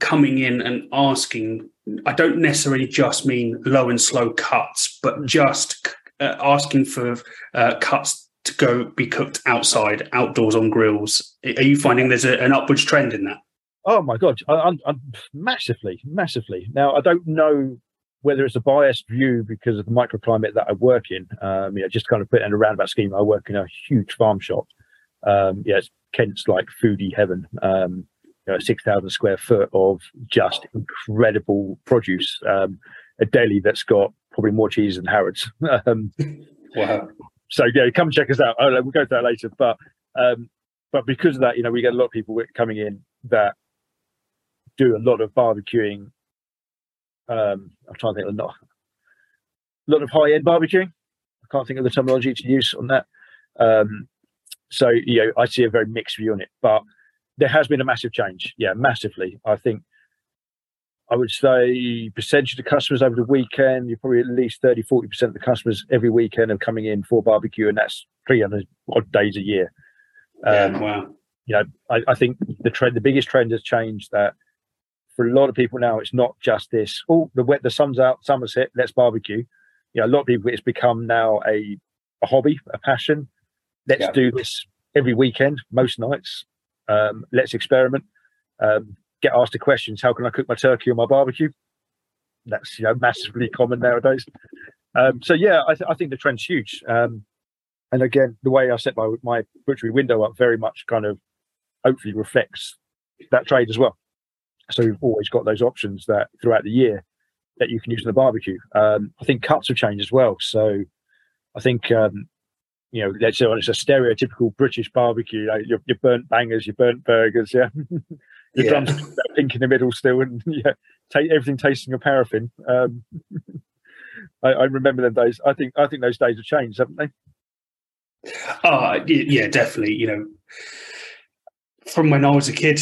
coming in and asking? I don't necessarily just mean low and slow cuts, but mm. just uh, asking for uh, cuts to go be cooked outside, outdoors on grills. Are you finding there's a, an upwards trend in that? Oh my god, I, am massively, massively. Now I don't know whether it's a biased view because of the microclimate that I work in. Um, you know, just kind of put in a roundabout scheme. I work in a huge farm shop. Um, yeah, it's Kent's like foodie heaven. Um, you know, six thousand square foot of just incredible produce. Um, a deli that's got probably more cheese than Harrods. um, wow. So yeah, come check us out. Oh, we'll go to that later. But um, but because of that, you know, we get a lot of people coming in that do a lot of barbecuing. Um, I'm trying to think of not a lot of high end barbecuing. I can't think of the terminology to use on that. Um, so you know, I see a very mixed view on it, but there has been a massive change. Yeah, massively. I think I would say percentage of customers over the weekend, you're probably at least 30, 40% of the customers every weekend are coming in for barbecue, and that's 300 odd days a year. Um, yeah, wow. You know, I, I, think the trend, the biggest trend has changed that for a lot of people now, it's not just this, oh, the wet, the sun's out, summer's hit, let's barbecue. You know, a lot of people, it's become now a, a hobby, a passion. Let's yeah. do this every weekend, most nights. Um, let's experiment. Um, get asked the questions: How can I cook my turkey or my barbecue? That's you know massively common nowadays. Um, so yeah, I, th- I, think the trend's huge. Um, and again, the way I set my my butchery window up very much kind of hopefully reflects that trade as well. So we've always got those options that throughout the year that you can use in the barbecue. Um, I think cuts have changed as well. So I think um, you know, let's say it's a stereotypical British barbecue. You know, your, your burnt bangers, your burnt burgers, yeah, your yeah. drums pink in the middle still, and yeah, take everything tasting of paraffin. Um, I, I, remember them days. I think I think those days have changed, haven't they? Oh yeah, definitely. You know, from when I was a kid,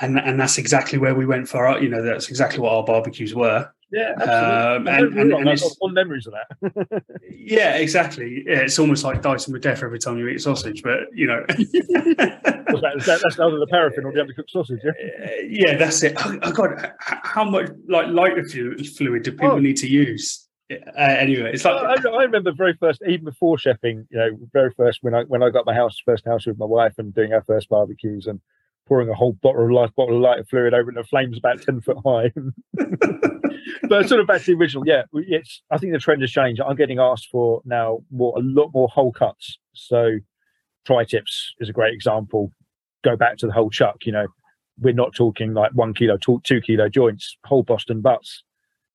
and and that's exactly where we went for our. You know, that's exactly what our barbecues were. Yeah, absolutely. Um, and, and, and, and fond memories of that. yeah, exactly. Yeah, it's almost like dicing with death every time you eat sausage, but you know. that, that, that's other the paraffin or the undercooked sausage, yeah. Uh, yeah, that's it. Oh, oh, God, how much like lighter fluid do people oh. need to use? Uh, anyway, it's like I, I, remember very first, even before chefing, you know, very first when I when I got my house, first house with my wife, and doing our first barbecues, and pouring a whole bottle of life bottle of lighter fluid over, and the flames about ten foot high. but sort of back to the original, yeah. It's I think the trend has changed. I'm getting asked for now more a lot more whole cuts. So tri-tips is a great example. Go back to the whole chuck. You know, we're not talking like one kilo, two kilo joints, whole Boston butts,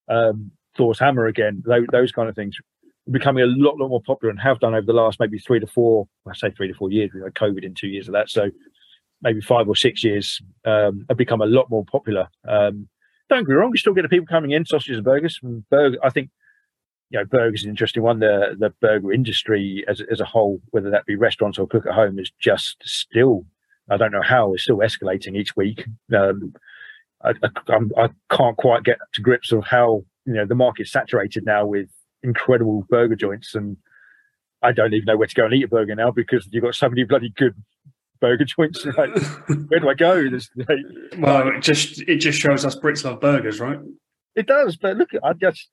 um, Thor's hammer again. Those, those kind of things becoming a lot, lot more popular and have done over the last maybe three to four. I say three to four years. We had COVID in two years of that, so maybe five or six years um, have become a lot more popular. Um, don't get me wrong, we still get the people coming in, sausages and burgers. Burger, I think, you know, burgers is an interesting one. The the burger industry as as a whole, whether that be restaurants or cook at home, is just still, I don't know how, it's still escalating each week. Um, I, I, I can't quite get to grips of how you know the market's saturated now with incredible burger joints and I don't even know where to go and eat a burger now because you've got so many bloody good burger joints. Like, where do I go? Well, it just it just shows us Brits love burgers, right? It does, but look, I just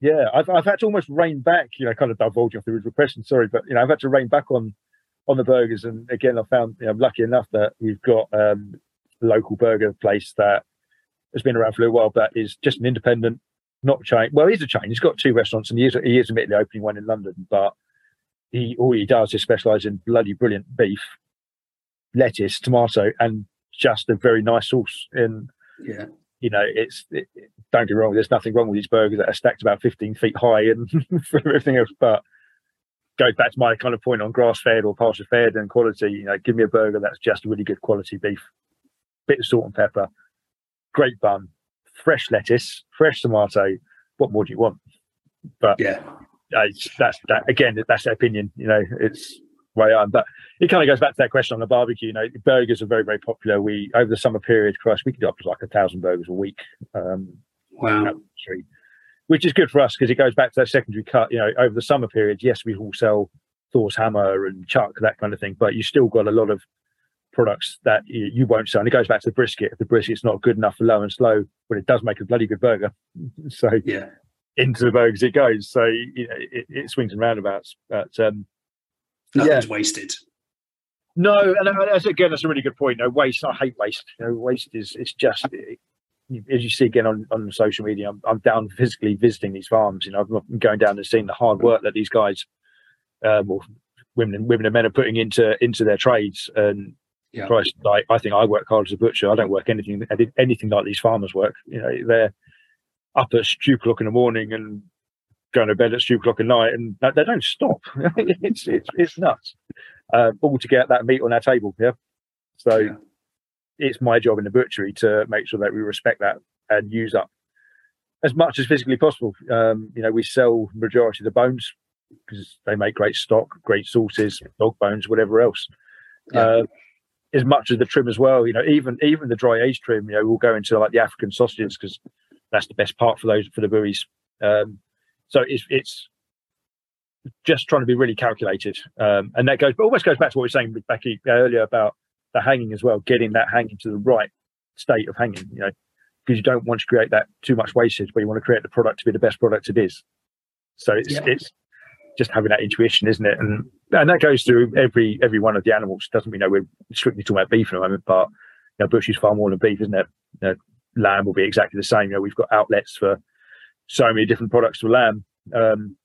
yeah, I've I've had to almost rein back. You know, kind of divulging off the original question. Sorry, but you know, I've had to rein back on on the burgers. And again, I found you know, I'm lucky enough that we've got um, a local burger place that has been around for a while, but is just an independent, not chain. Well, he's a chain. He's got two restaurants, and he is he is admittedly opening one in London, but he all he does is specialise in bloody brilliant beef, lettuce, tomato, and just a very nice sauce. And Yeah. you know, it's it, don't get wrong. There's nothing wrong with these burgers that are stacked about 15 feet high and for everything else, but goes back to my kind of point on grass fed or pasture fed and quality. You know, give me a burger that's just really good quality beef, bit of salt and pepper, great bun, fresh lettuce, fresh tomato. What more do you want? But Yeah. that's that again. That's their opinion. You know, it's way on. But it kind of goes back to that question on the barbecue. You know, burgers are very very popular. We over the summer period, Christ, we could do up to like a thousand burgers a week. Um, Wow. which is good for us because it goes back to that secondary cut. You know, over the summer period, yes, we all sell Thor's hammer and chuck that kind of thing, but you still got a lot of products that you, you won't sell. And it goes back to the brisket. If the brisket's not good enough for low and slow, but it does make a bloody good burger. So Yeah. into the burgers it goes. So you know, it, it swings and roundabouts. But um, Nothing's wasted. no, and uh, that's again, that's a really good point. No waste. I hate waste. You know, waste is it's just it, as you see again on, on social media. I'm, I'm down physically visiting these farms. You know, I'm going down and seeing the hard work that these guys, um, or women and women and men are putting into into their trades. And Yeah. Christ, like I think I work hard as a butcher. I don't work anything I did anything like these farmers work. You know, they're up at two o'clock in the morning and going to bed at two o'clock at night, and they don't stop. it's it's it's nuts. Uh, all to get that meat on our table. Yeah. So Yeah. it's my job in the butchery to make sure that we respect that and use up as much as physically possible. Um, you know, we sell majority of the bones because they make great stock, great sauces, dog bones, whatever else. Yeah. Uh, as much as the trim as well, you know, even even the dry aged trim, you know, we'll go into like the African sausages because that's the best part for those for the buoys. Um, so it's it's just trying to be really calculated, um, and that goes, but almost goes back to what we were saying with Becky earlier about the hanging as well, getting that hanging to the right state of hanging, you know, because you don't want to create that too much wastage, but you want to create the product to be the best product it is. So it's Yeah. it's just having that intuition, isn't it? And and that goes through every every one of the animals. Doesn't mean you know we're strictly talking about beef at the moment, but you know, bush is far more than beef, isn't it? You know, lamb will be exactly the same. You know, we've got outlets for so many different products for lamb. Um,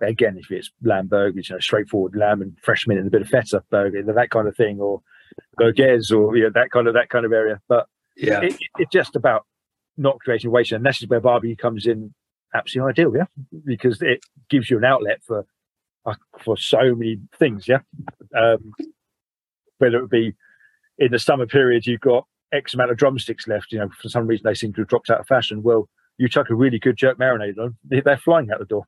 again, if it's lamb burgers, you know, straightforward lamb and fresh mint and a bit of feta burger, that kind of thing, or burgers, or you know, that kind of that kind of area. But Yeah. it, it's just about not creating waste, and this is where barbecue comes in absolutely ideal, yeah, because it gives you an outlet for uh, for so many things, yeah. Um, whether it be in the summer period, you've got X amount of drumsticks left. You know, for some reason they seem to have dropped out of fashion. Well, you chuck a really good jerk marinade on, they- they're flying out the door.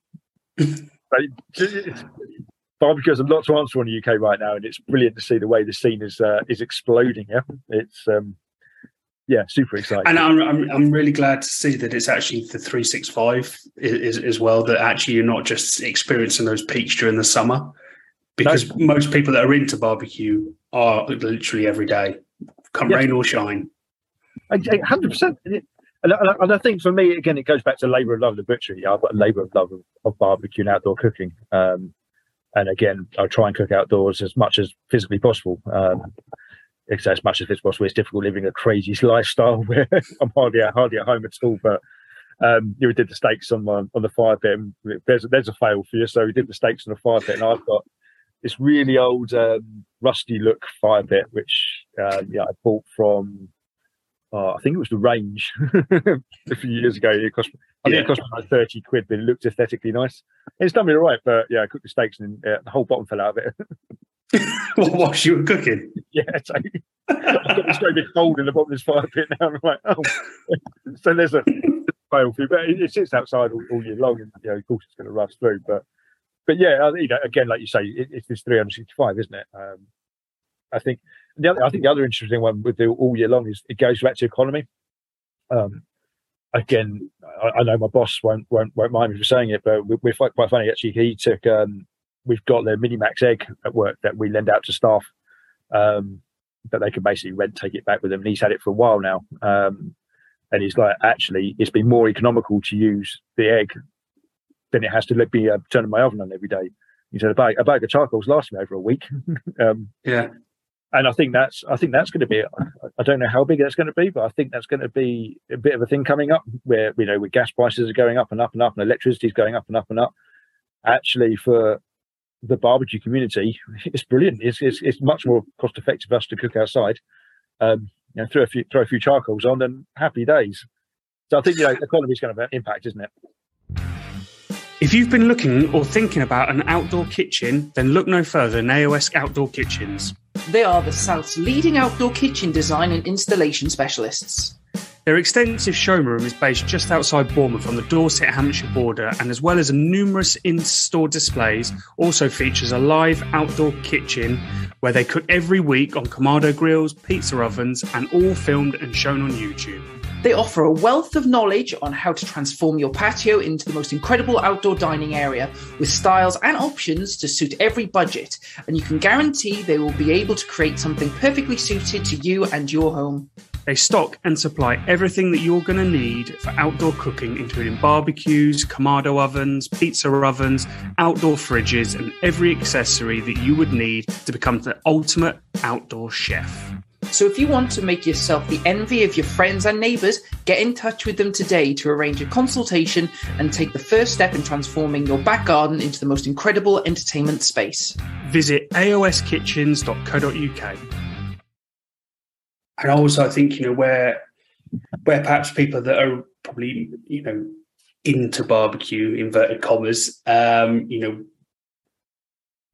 Barbecue has a lot to answer in the UK right now, and it's brilliant to see the way the scene is uh, is exploding. Yeah, it's um, yeah, super exciting. And I'm, I'm I'm really glad to see that it's actually the 365 is, as well. That actually you're not just experiencing those peaks during the summer, because most people that are into barbecue are literally every day, come Yes. rain or shine. hundred percent. And, I- and I think for me, again, it goes back to labour of love of the butchery. I've got a labour of love of, of barbecue and outdoor cooking. Um, and again, I try and cook outdoors as much as physically possible. Um, as much as it's possible. It's difficult living a crazy lifestyle where I'm hardly at, hardly at home at all. But um, you did the steaks on my, on the fire pit. There's there's a fail for you. So we did the steaks on the fire pit, and I've got this really old um, rusty look fire pit, which uh, yeah I bought from uh, I think it was the range a few years ago. It cost, I think Yeah. it cost me like 30 quid, but it looked aesthetically nice. It's done me all right, but yeah, I cooked the steaks and uh, the whole bottom fell out of it. what Whilst you were cooking, yeah, so I've got this great big hole in the bottom of this fire pit now. I'm like, oh. so there's a fail for you, but it, it sits outside all, all year long, and you know, of course, it's going to rust through. But but yeah, you know, again, like you say, it, it's this 365, isn't it? Um, I think the other, I think the other interesting one with the all year long is it goes back to economy. Um, again, I, I know my boss won't won't won't mind me for saying it, but we- we're quite, quite funny actually. He took um, we've got the Minimax egg at work that we lend out to staff. Um, that they can basically rent, take it back with them. And he's had it for a while now. Um, and he's like, actually, it's been more economical to use the egg than it has to let me uh, turning my oven on every day. He said, a bag, a bag of charcoal's lasting me over a week. um, yeah, and I think that's I think that's going to be I don't know how big that's going to be, but I think that's going to be a bit of a thing coming up where you know with gas prices are going up and up and up and electricity is going up and up and up. Actually, for the barbecue community, it's brilliant. It's it's, it's much more cost effective for us to cook outside. Um, you know, throw a few throw a few charcoals on, and happy days. So I think you know, economy is going to have an impact, isn't it? If you've been looking or thinking about an outdoor kitchen, then look no further than AOS Outdoor Kitchens. They are the South's leading outdoor kitchen design and installation specialists. Their extensive showroom is based just outside Bournemouth on the Dorset Hampshire border, and as well as numerous in store displays, also features a live outdoor kitchen where they cook every week on Kamado grills, pizza ovens, and all filmed and shown on YouTube. They offer a wealth of knowledge on how to transform your patio into the most incredible outdoor dining area with styles and options to suit every budget. And you can guarantee they will be able to create something perfectly suited to you and your home. They stock and supply everything that you're going to need for outdoor cooking, including barbecues, Kamado ovens, pizza ovens, outdoor fridges, and every accessory that you would need to become the ultimate outdoor chef. So if you want to make yourself the envy of your friends and neighbours, get in touch with them today to arrange a consultation and take the first step in transforming your back garden into the most incredible entertainment space. Visit aoskitchens.co.uk. And also, I think you know where where perhaps people that are probably you know into barbecue inverted commas, um, you know,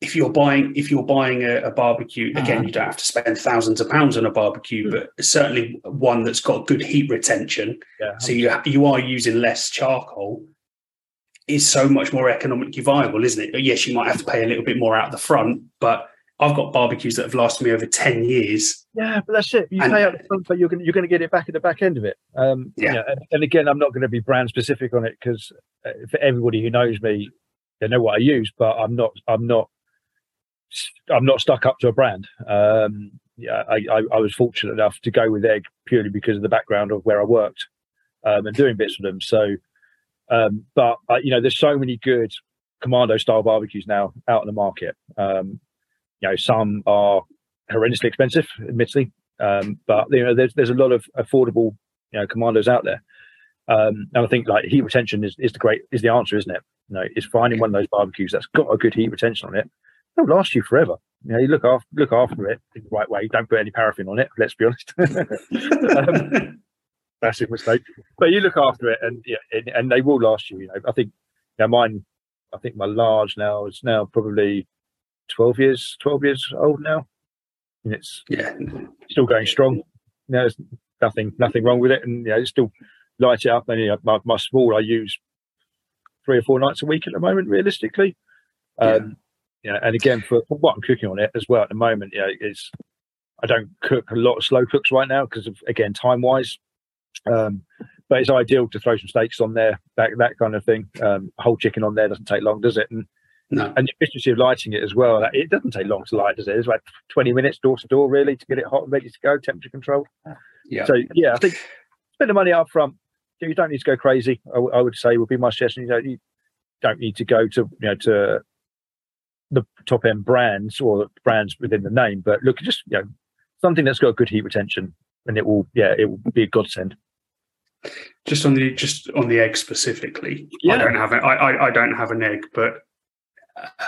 if you're buying if you're buying a, a barbecue again uh-huh. you don't have to spend thousands of pounds on a barbecue mm. but certainly one that's got good heat retention yeah. so you you are using less charcoal is so much more economically viable isn't it yes you might have to pay a little bit more out the front but I've got barbecues that have lasted me over ten years. Yeah, but that's it. You and, pay out the front, but you're going you're going to get it back at the back end of it. Um, yeah. and, and, again, I'm not going to be brand specific on it because uh, for everybody who knows me, they know what I use. But I'm not I'm not I'm not stuck up to a brand. Um, yeah, I, I, I, was fortunate enough to go with Egg purely because of the background of where I worked um, and doing bits for them. So, um, but uh, you know, there's so many good Kamado style barbecues now out in the market. Um, you know, some are horrendously expensive, admittedly, um, but you know, there's there's a lot of affordable you know Kamados out there. Um, and I think like heat retention is, is the great is the answer, isn't it? You know, it's finding one of those barbecues that's got a good heat retention on it they'll last you forever. You know, you look after look after it the right way. Don't put any paraffin on it. Let's be honest. um, massive mistake. But you look after it, and yeah, and, and, they will last you. You know, I think you know, mine. I think my large now is now probably twelve years, twelve years old now, and it's yeah still going strong. You know, there's nothing nothing wrong with it, and you know, it's still light it up. And you know, my, my small I use three or four nights a week at the moment, realistically. Um, you know, and again for, for, what I'm cooking on it as well at the moment, you know, is I don't cook a lot of slow cooks right now because of again time wise. Um, but it's ideal to throw some steaks on there, that that kind of thing. Um, whole chicken on there doesn't take long, does it? And no. and the efficiency of lighting it as well. It doesn't take long to light, does it? It's like 20 minutes door to door, really, to get it hot and ready to go, temperature control. Yeah. So yeah, I think spend the money up front. You don't need to go crazy. I, w- I would say would be my suggestion. You don't, you don't need to go to you know to the top end brands or brands within the name, but look, just you know, something that's got good heat retention, and it will, yeah, it will be a godsend. Just on the just on the egg specifically, yeah. I don't have it. I, I, I don't have an egg, but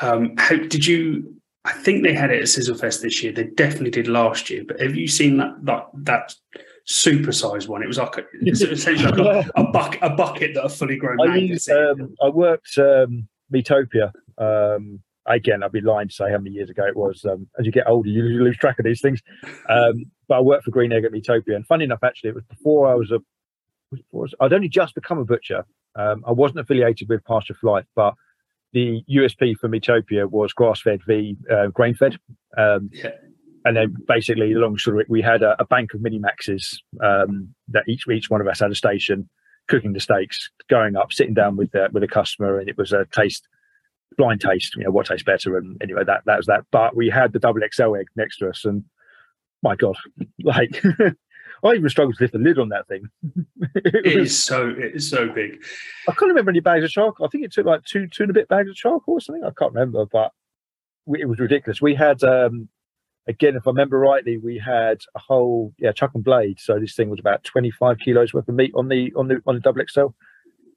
um, how did you? I think they had it at Sizzlefest this year. They definitely did last year. But have you seen that that that supersized one? It was like a, essentially like a, a, bucket a bucket that a fully grown. I used, um, I worked um, Meatopia um, again, I'd be lying to say how many years ago it was. Um, as you get older, you lose track of these things. Um, but I worked for Green Egg at Meatopia, and funny enough, actually, it was before I was a. Was, I'd only just become a butcher. Um, I wasn't affiliated with Pasture for Life, but the USP for Meatopia was grass-fed v uh, grain-fed. Um, yeah. And then basically, the long story, we had a, a bank of mini maxes um, that each each one of us had a station cooking the steaks, going up, sitting down with the, with a customer, and it was a taste blind taste, you know, what tastes better. And anyway, that that was that. But we had the double XL egg next to us, and my God, like I even struggled to lift the lid on that thing. it, it was, is so it is so big. I can't remember any bags of charcoal. I think it took like two two and a bit bags of charcoal or something. I can't remember, but we, it was ridiculous. We had um again, if I remember rightly, we had a whole yeah chuck and blade. So this thing was about 25 kilos worth of meat on the on the on the double XL.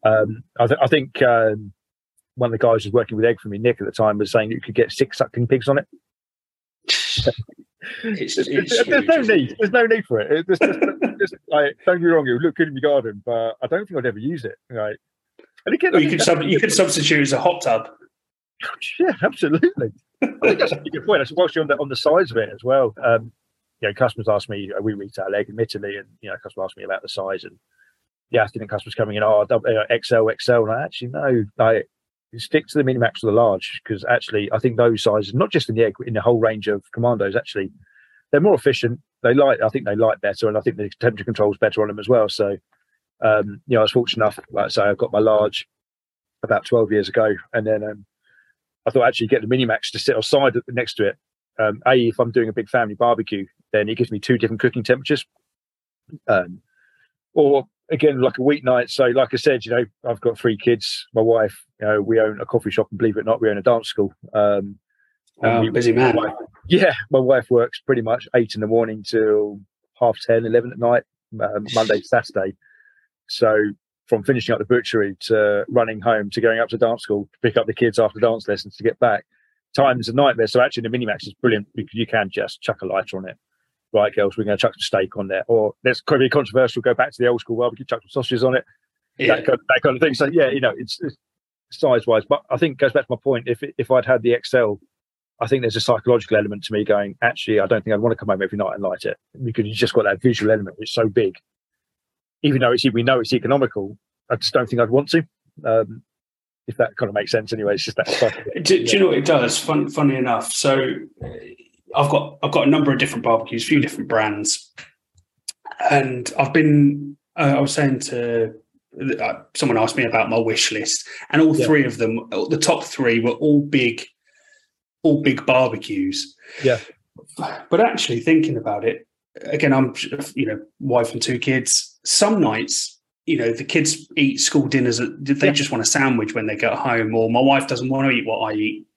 Um, I, th- I think um, one of the guys who was working with egg for me, Nick, at the time, was saying you could get six sucking pigs on it. It's, There's, it's there's no huge, need. There's no need for it. It's just, just, like, don't get me wrong, it would look good in your garden, but I don't think I'd ever use it. Right. And again, Or I you could sub, you could substitute as a hot tub. Yeah, absolutely. I think that's a pretty good point. That's whilst you're on the on the size of it as well. Um, you know, customers ask me, we retail egg, admittedly, and you know, customers ask me about the size, and yeah, I think customers coming in, oh, uh, XL, XL, and I actually no, like stick to the minimax or the large because actually, I think those sizes, not just in the egg, in the whole range of Kamados, actually, they're more efficient. They light, I think they light better, and I think the temperature control is better on them as well. So, um, you know, I was fortunate enough, like I say, I got my large about 12 years ago, and then um, I thought actually get the Minimax to sit outside next to it. Um, a, if I'm doing a big family barbecue, then it gives me two different cooking temperatures. Um, or again, like a weeknight. So, like I said, you know, I've got three kids. My wife, you know, we own a coffee shop, and believe it or not, we own a dance school. Um, Wow, we- busy man. my wife- yeah, my wife works pretty much eight in the morning till half 10, 11 at night, um, Monday to Saturday. So from finishing up the butchery to running home to going up to dance school to pick up the kids after dance lessons to get back, time's a nightmare. So actually, the mini max is brilliant because you can just chuck a lighter on it. Right, girls, we're going to chuck some steak on there. Or let's quite be controversial, go back to the old school world. We barbecue, chuck some sausages on it, Yeah. that, kind, that kind of thing. So yeah, you know, it's, it's size wise, but I think it goes back to my point. If if I'd had the XL, I think there's a psychological element to me going. Actually, I don't think I'd want to come home every night and light it because you just got that visual element. It's so big, even though it's we know it's economical. I just don't think I'd want to. Um, if that kind of makes sense, anyway, it's just that. Stuff. Do, do you know what it does? Fun, funny enough, so I've got I've got a number of different barbecues, a few different brands, and I've been. Uh, I was saying to uh, someone asked me about my wish list, and all Yeah. three of them, the top three, were all big, all big barbecues. Yeah. But actually, thinking about it, again, I'm you know wife and two kids. Some nights, you know, the kids eat school dinners. They Yeah. just want a sandwich when they get home, or my wife doesn't want to eat what I eat.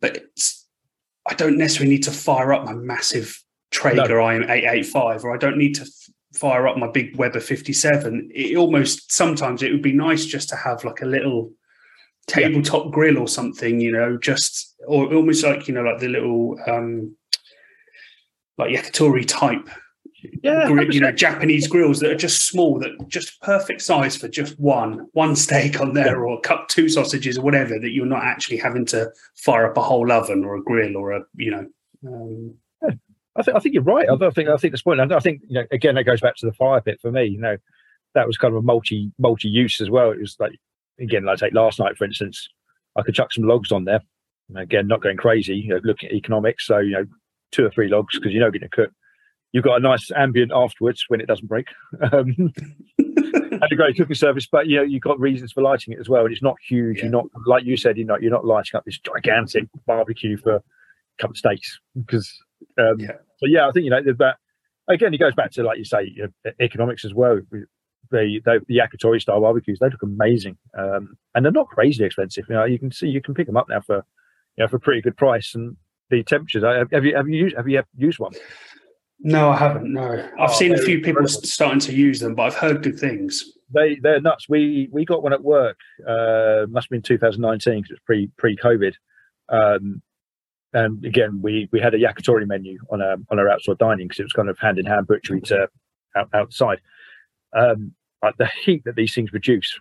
But it's, I don't necessarily need to fire up my massive Traeger IM eight eight five, or I don't need to f- fire up my big Weber fifty seven. It almost sometimes it would be nice just to have like a little tabletop grill or something, you know, just or almost like you know like the little um like yakitori type Yeah, you know Japanese grills that are just small, that just perfect size for just one one steak on there, or cut two sausages or whatever. That you're not actually having to fire up a whole oven or a grill or a you know. Um, I think I think you're right. I think I think this point. I think you know again that goes back to the fire pit for me. You know, that was kind of a multi multi use as well. It was like again, like take last night for instance, I could chuck some logs on there. And again, not going crazy. You know, looking at economics, so you know, two or three logs because you're not going to cook. You've got a nice ambient afterwards when it doesn't break. Um, and a great cooking service, but you know you've got reasons for lighting it as well, and it's not huge. Yeah. You're not like you said, you're not you're not lighting up this gigantic barbecue for a couple of steaks because um, Yeah. so yeah, I think you know that. Again, it goes back to like you say, you know, economics as well. The, the the yakitori style barbecues they look amazing, um, and they're not crazy expensive. You know, you can see you can pick them up now for you know for a pretty good price, and the temperatures. uh, Have you have you used have you used one? No, I haven't. No, I've Oh, seen a few people incredible. starting to use them, but I've heard good things. They they're nuts. We we got one at work. Uh, must have been 2019 because it's pre pre COVID. Um, and again, we we had a yakitori menu on our on our outdoor dining because it was kind of hand in hand butchery to out, outside. Um, but the heat that these things produce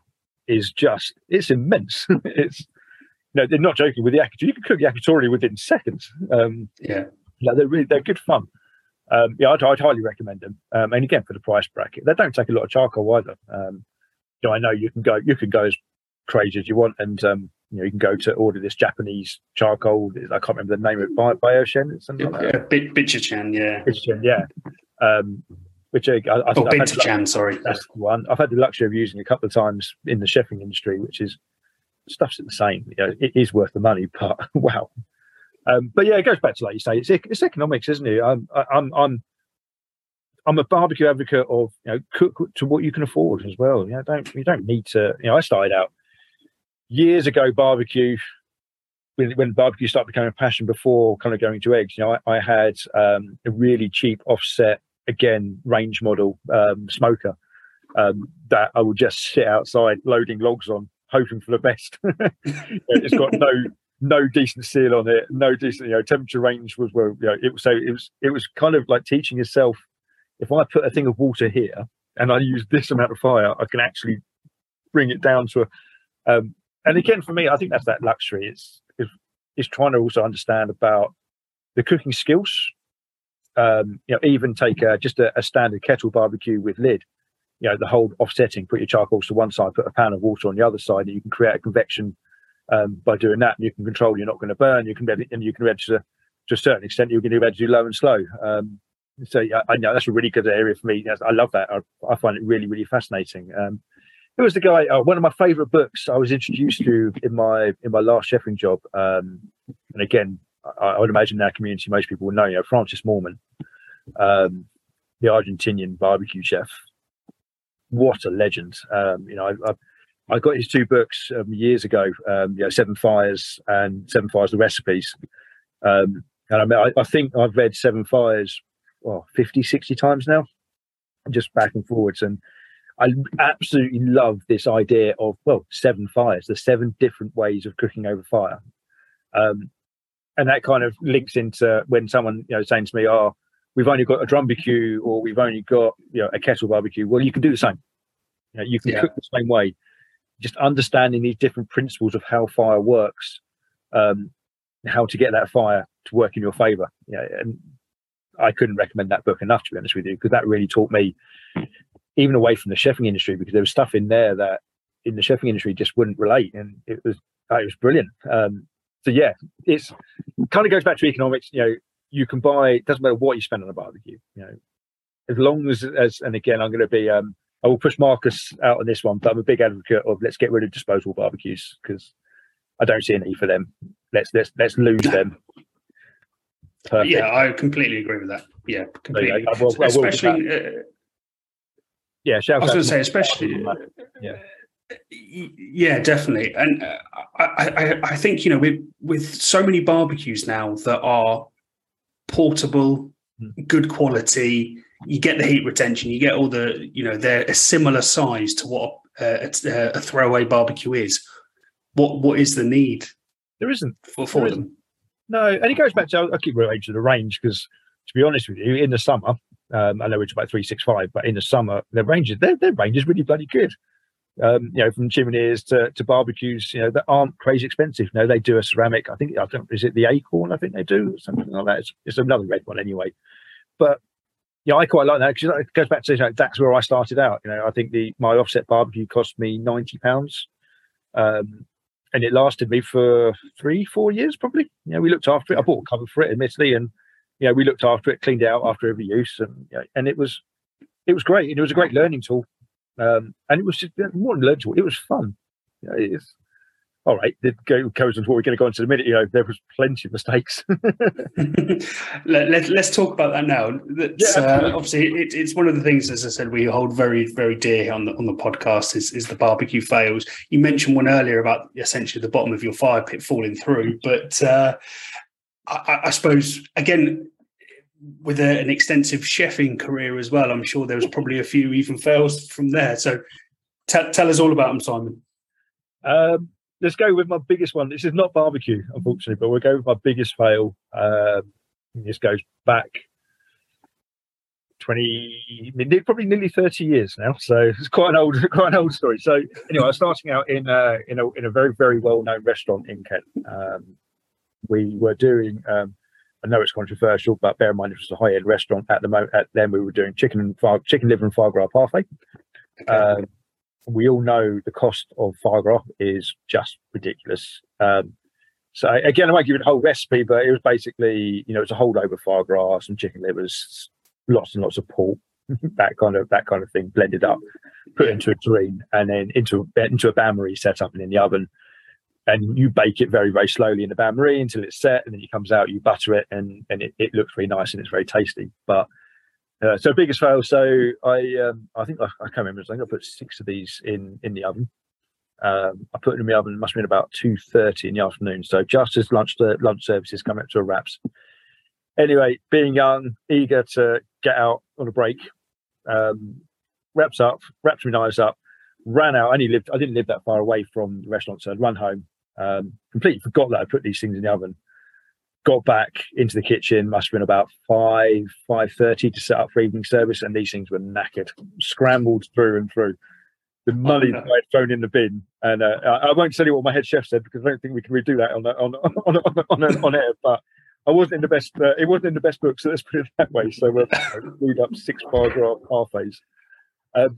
is just it's immense. it's you know they're not joking with the yakitori. You can cook yakitori within seconds. Um, Yeah, yeah, they're really they're good fun. Um, yeah, I'd, I'd highly recommend them. Um, and again, for the price bracket, they don't take a lot of charcoal either. Um, you know, I know you can go you can go as crazy as you want, and um, you know you can go to order this Japanese charcoal. I can't remember the name of it, Bio- Bioshen, it's something like that. yeah. Bit Bitchan, yeah. Bioshen, yeah. Um, which uh, I, I Oh, think I've had, Bitchan, sorry. that's the one. I've had the luxury of using a couple of times in the chefing industry, which is stuff's the same. You know, it is worth the money, but wow. Um, but yeah, it goes back to like you say, it's it's economics, isn't it? I'm I'm I'm I'm a barbecue advocate of you know cook to what you can afford as well. You know, don't you don't need to. You know, I started out years ago barbecue. when, when barbecue started becoming a passion before kind of going to eggs, you know, I, I had um, a really cheap offset again range model um, smoker um, that I would just sit outside loading logs on, hoping for the best. it's got no no decent seal on it, no decent you know temperature range was well you know it was so it was it was kind of like teaching yourself if I put a thing of water here and I use this amount of fire, I can actually bring it down to a um, and again for me, I think that's that luxury. It's it's, it's trying to also understand about the cooking skills. Um, you know, even take a, just a, a standard kettle barbecue with lid you know the whole offsetting put your charcoals to one side put a pan of water on the other side and you can create a convection um, by doing that you can control you're not going to burn you can and you can be to, a certain extent You can do low and slow. Um, so yeah, I know that's a really good area for me. I love that. I, I find it really really fascinating. Um, who was the guy uh, one of my favorite books I was introduced to in my in my last chefing job. Um, and again I, I, would imagine in our community most people will know you know Francis Mallmann, um, the Argentinian barbecue chef. What a legend. Um, you know, I, I, I, got his two books um, years ago, um, you know, Seven Fires and Seven Fires, the recipes. Um, and I, mean, I, I, think I've read Seven Fires, well, 50, 60 times now, just back and forwards. And I absolutely love this idea of, well, seven fires, the seven different ways of cooking over fire. Um, and that kind of links into when someone, you know, saying to me, oh, we've only got a drum barbecue or we've only got you know a kettle barbecue. Well, you can do the same. You, know, you can yeah. cook the same way. Just understanding these different principles of how fire works, um, how to get that fire to work in your favor. Yeah, and I couldn't recommend that book enough to be honest with you because that really taught me, even away from the chefing industry, because there was stuff in there that in the chefing industry just wouldn't relate, and it was it was brilliant. Um, so yeah, it's kind of goes back to economics. You know, you can buy. It doesn't matter what you spend on a barbecue. You know, as long as as and again, I'm going to be. Um, I will push Marcus out on this one, but I'm a big advocate of let's get rid of disposable barbecues because I don't see a need for them. Let's let's let's lose them. Perfect. Yeah, I completely agree with that. Yeah, completely. I will, I will especially. Uh, yeah, I was going to say, especially. yeah. Yeah, definitely, and uh, I, I, I think you know with with so many barbecues now that are portable, mm. good quality. You get the heat retention. You get all the, you know, they're a similar size to what uh, a, a, throwaway barbecue is. What what is the need? There isn't for, for there them. Isn't. No, and it goes back to I keep relating to the range because to be honest with you, in the summer, um, I know it's about three six five, but in the summer, their range is their, their range is really bloody good um, you know, from chimneys to, to barbecues, you know, that aren't crazy expensive. Know, they do a ceramic. I think I don't. Is it the Acorn? I think they do something like that. It's, it's another red one anyway. But yeah, I quite like that because it goes back to you know, that's where I started out. You know, I think the my offset barbecue cost me ninety pounds, um, and it lasted me for three, four years probably. You know, we looked after it. I bought a cover for it, admittedly, and you know, we looked after it, cleaned it out after every use, and you know, and it was it was great. And it was a great learning tool um, and it was just more than legible. It was fun. You know, it's all right. It goes into what we're going to go into in a minute. You know, there was plenty of mistakes. let, us let, talk about that now. Yeah, uh, obviously, it, it's one of the things, as I said, we hold very, very dear on the on the podcast is, is the barbecue fails. You mentioned one earlier about essentially the bottom of your fire pit falling through, but uh, I, I suppose again with a, an extensive chefing career as well, I'm sure there was probably a few even fails from there. So t- tell us all about them, Simon. Um, let's go with my biggest one. This is not barbecue, unfortunately, but we'll go with my biggest fail. Um, this goes back 20, probably nearly 30 years now. So it's quite an old, quite an old story. So anyway, I was starting out in a, in a, in a very, very well known restaurant in Kent. Um, we were doing um, I know it's controversial, but bear in mind it was a high end restaurant at the moment. At then we were doing chicken and fire, chicken liver and foie gras parfait. Okay. Um, we all know the cost of gras is just ridiculous. Um, so again, I won't give you the whole recipe, but it was basically you know it's a holdover foie gras, some chicken livers, lots and lots of pork, that kind of that kind of thing blended up, put into a terrine, and then into into a bain marie set up and in the oven and you bake it very very slowly in the bain marie until it's set and then it comes out you butter it and and it, it looks very nice and it's very tasty but uh, so biggest fail so i um, i think I, I, can't remember i think i put six of these in in the oven Um, I put them in the oven. Must have been about two thirty in the afternoon. So just as lunch the lunch services come up to a wraps. Anyway, being young, eager to get out on a break, um, wraps up, wrapped my knives up, ran out. I only lived. I didn't live that far away from the restaurant, so I'd run home. Um, completely forgot that I put these things in the oven. Got back into the kitchen. Must have been about five five thirty to set up for evening service, and these things were knackered, scrambled through and through. The money Oh, no. that I had thrown in the bin, and uh, I, won't tell you what my head chef said because I don't think we can redo that on on on on, on, on, on air. But I wasn't in the best. Uh, it wasn't in the best book, so let's put it that way. So we're read up six bars or half Um,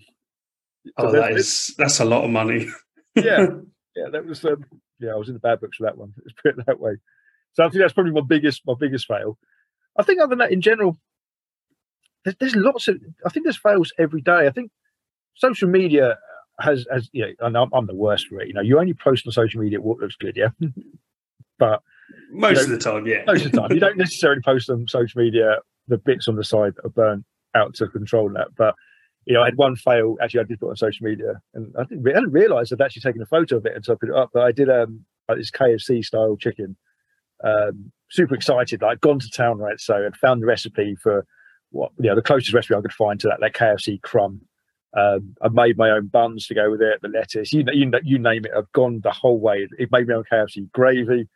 Oh, that is that's a lot of money. yeah, yeah, that was um, yeah, I was in the bad books for that one. Let's put it that way. So I think that's probably my biggest my biggest fail. I think other than that, in general, there's, there's lots of. I think there's fails every day. I think social media has has you know, and I'm, I'm the worst for it. You know, you only post on social media what looks good, yeah. but Most You know, of the time, yeah. most of the time, you don't necessarily post on social media the bits on the side that are burnt out to control that. But you know, I had one fail. Actually, I did put on social media, and I didn't, re- I didn't realize I'd actually taken a photo of it until I put it up. But I did um like this KFC style chicken. Um, super excited, like gone to town, right? So I'd found the recipe for what you know the closest recipe I could find to that that KFC crumb. Um, I made my own buns to go with it, the lettuce, you you you name it. I've gone the whole way. It made my own KFC gravy.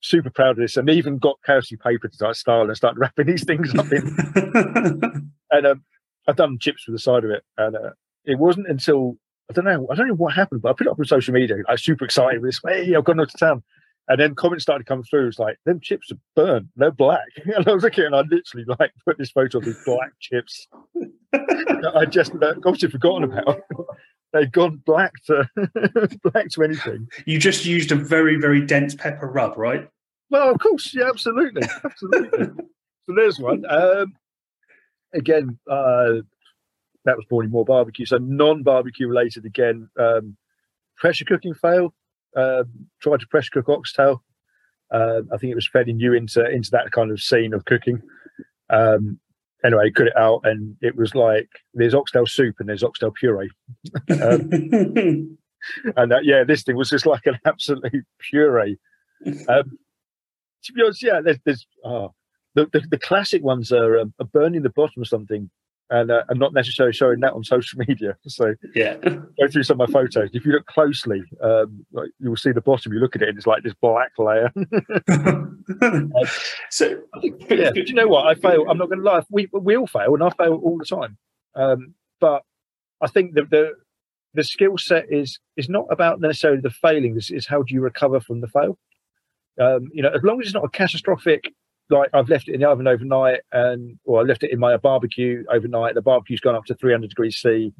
Super proud of this, and even got KFC paper to start style and start wrapping these things up in and um, I've done chips with the side of it, and uh, it wasn't until I don't know, I don't know what happened, but I put it up on social media. I was super excited with this. Hey, I've gone up to town, and then comments started coming through. It's like them chips are burnt, they're black. And I was looking, and I literally like put this photo of these black chips. that I just obviously forgotten about. They'd gone black to black to anything. you just used a very, very dense pepper rub, right? Well, of course, yeah, absolutely, absolutely. so there's one. Um, again, uh, that was born in more barbecue. So non-barbecue related again. Um, pressure cooking fail. Um, tried to pressure cook oxtail. Um, I think it was fairly new into into that kind of scene of cooking. Um, anyway, cut it out, and it was like there's oxtail soup and there's oxtail puree, and uh, yeah, this thing was just like an absolute puree. Um, to be honest, yeah, there's, there's oh, the, the the classic ones are, um, are burning the bottom of something, and uh, and not necessarily showing that on social media. So yeah. go through some of my photos. If you look closely, um, like you will see the bottom. You look at it, and it's like this black layer. so, yeah, do you know what? I fail. I'm not going to lie. We we all fail, and I fail all the time. Um, but I think that the the skill set is is not about necessarily the failing. This is how do you recover from the fail. Um, you know, as long as it's not a catastrophic, like I've left it in the oven overnight, and or I left it in my barbecue overnight. The barbecue's gone up to 300 degrees C,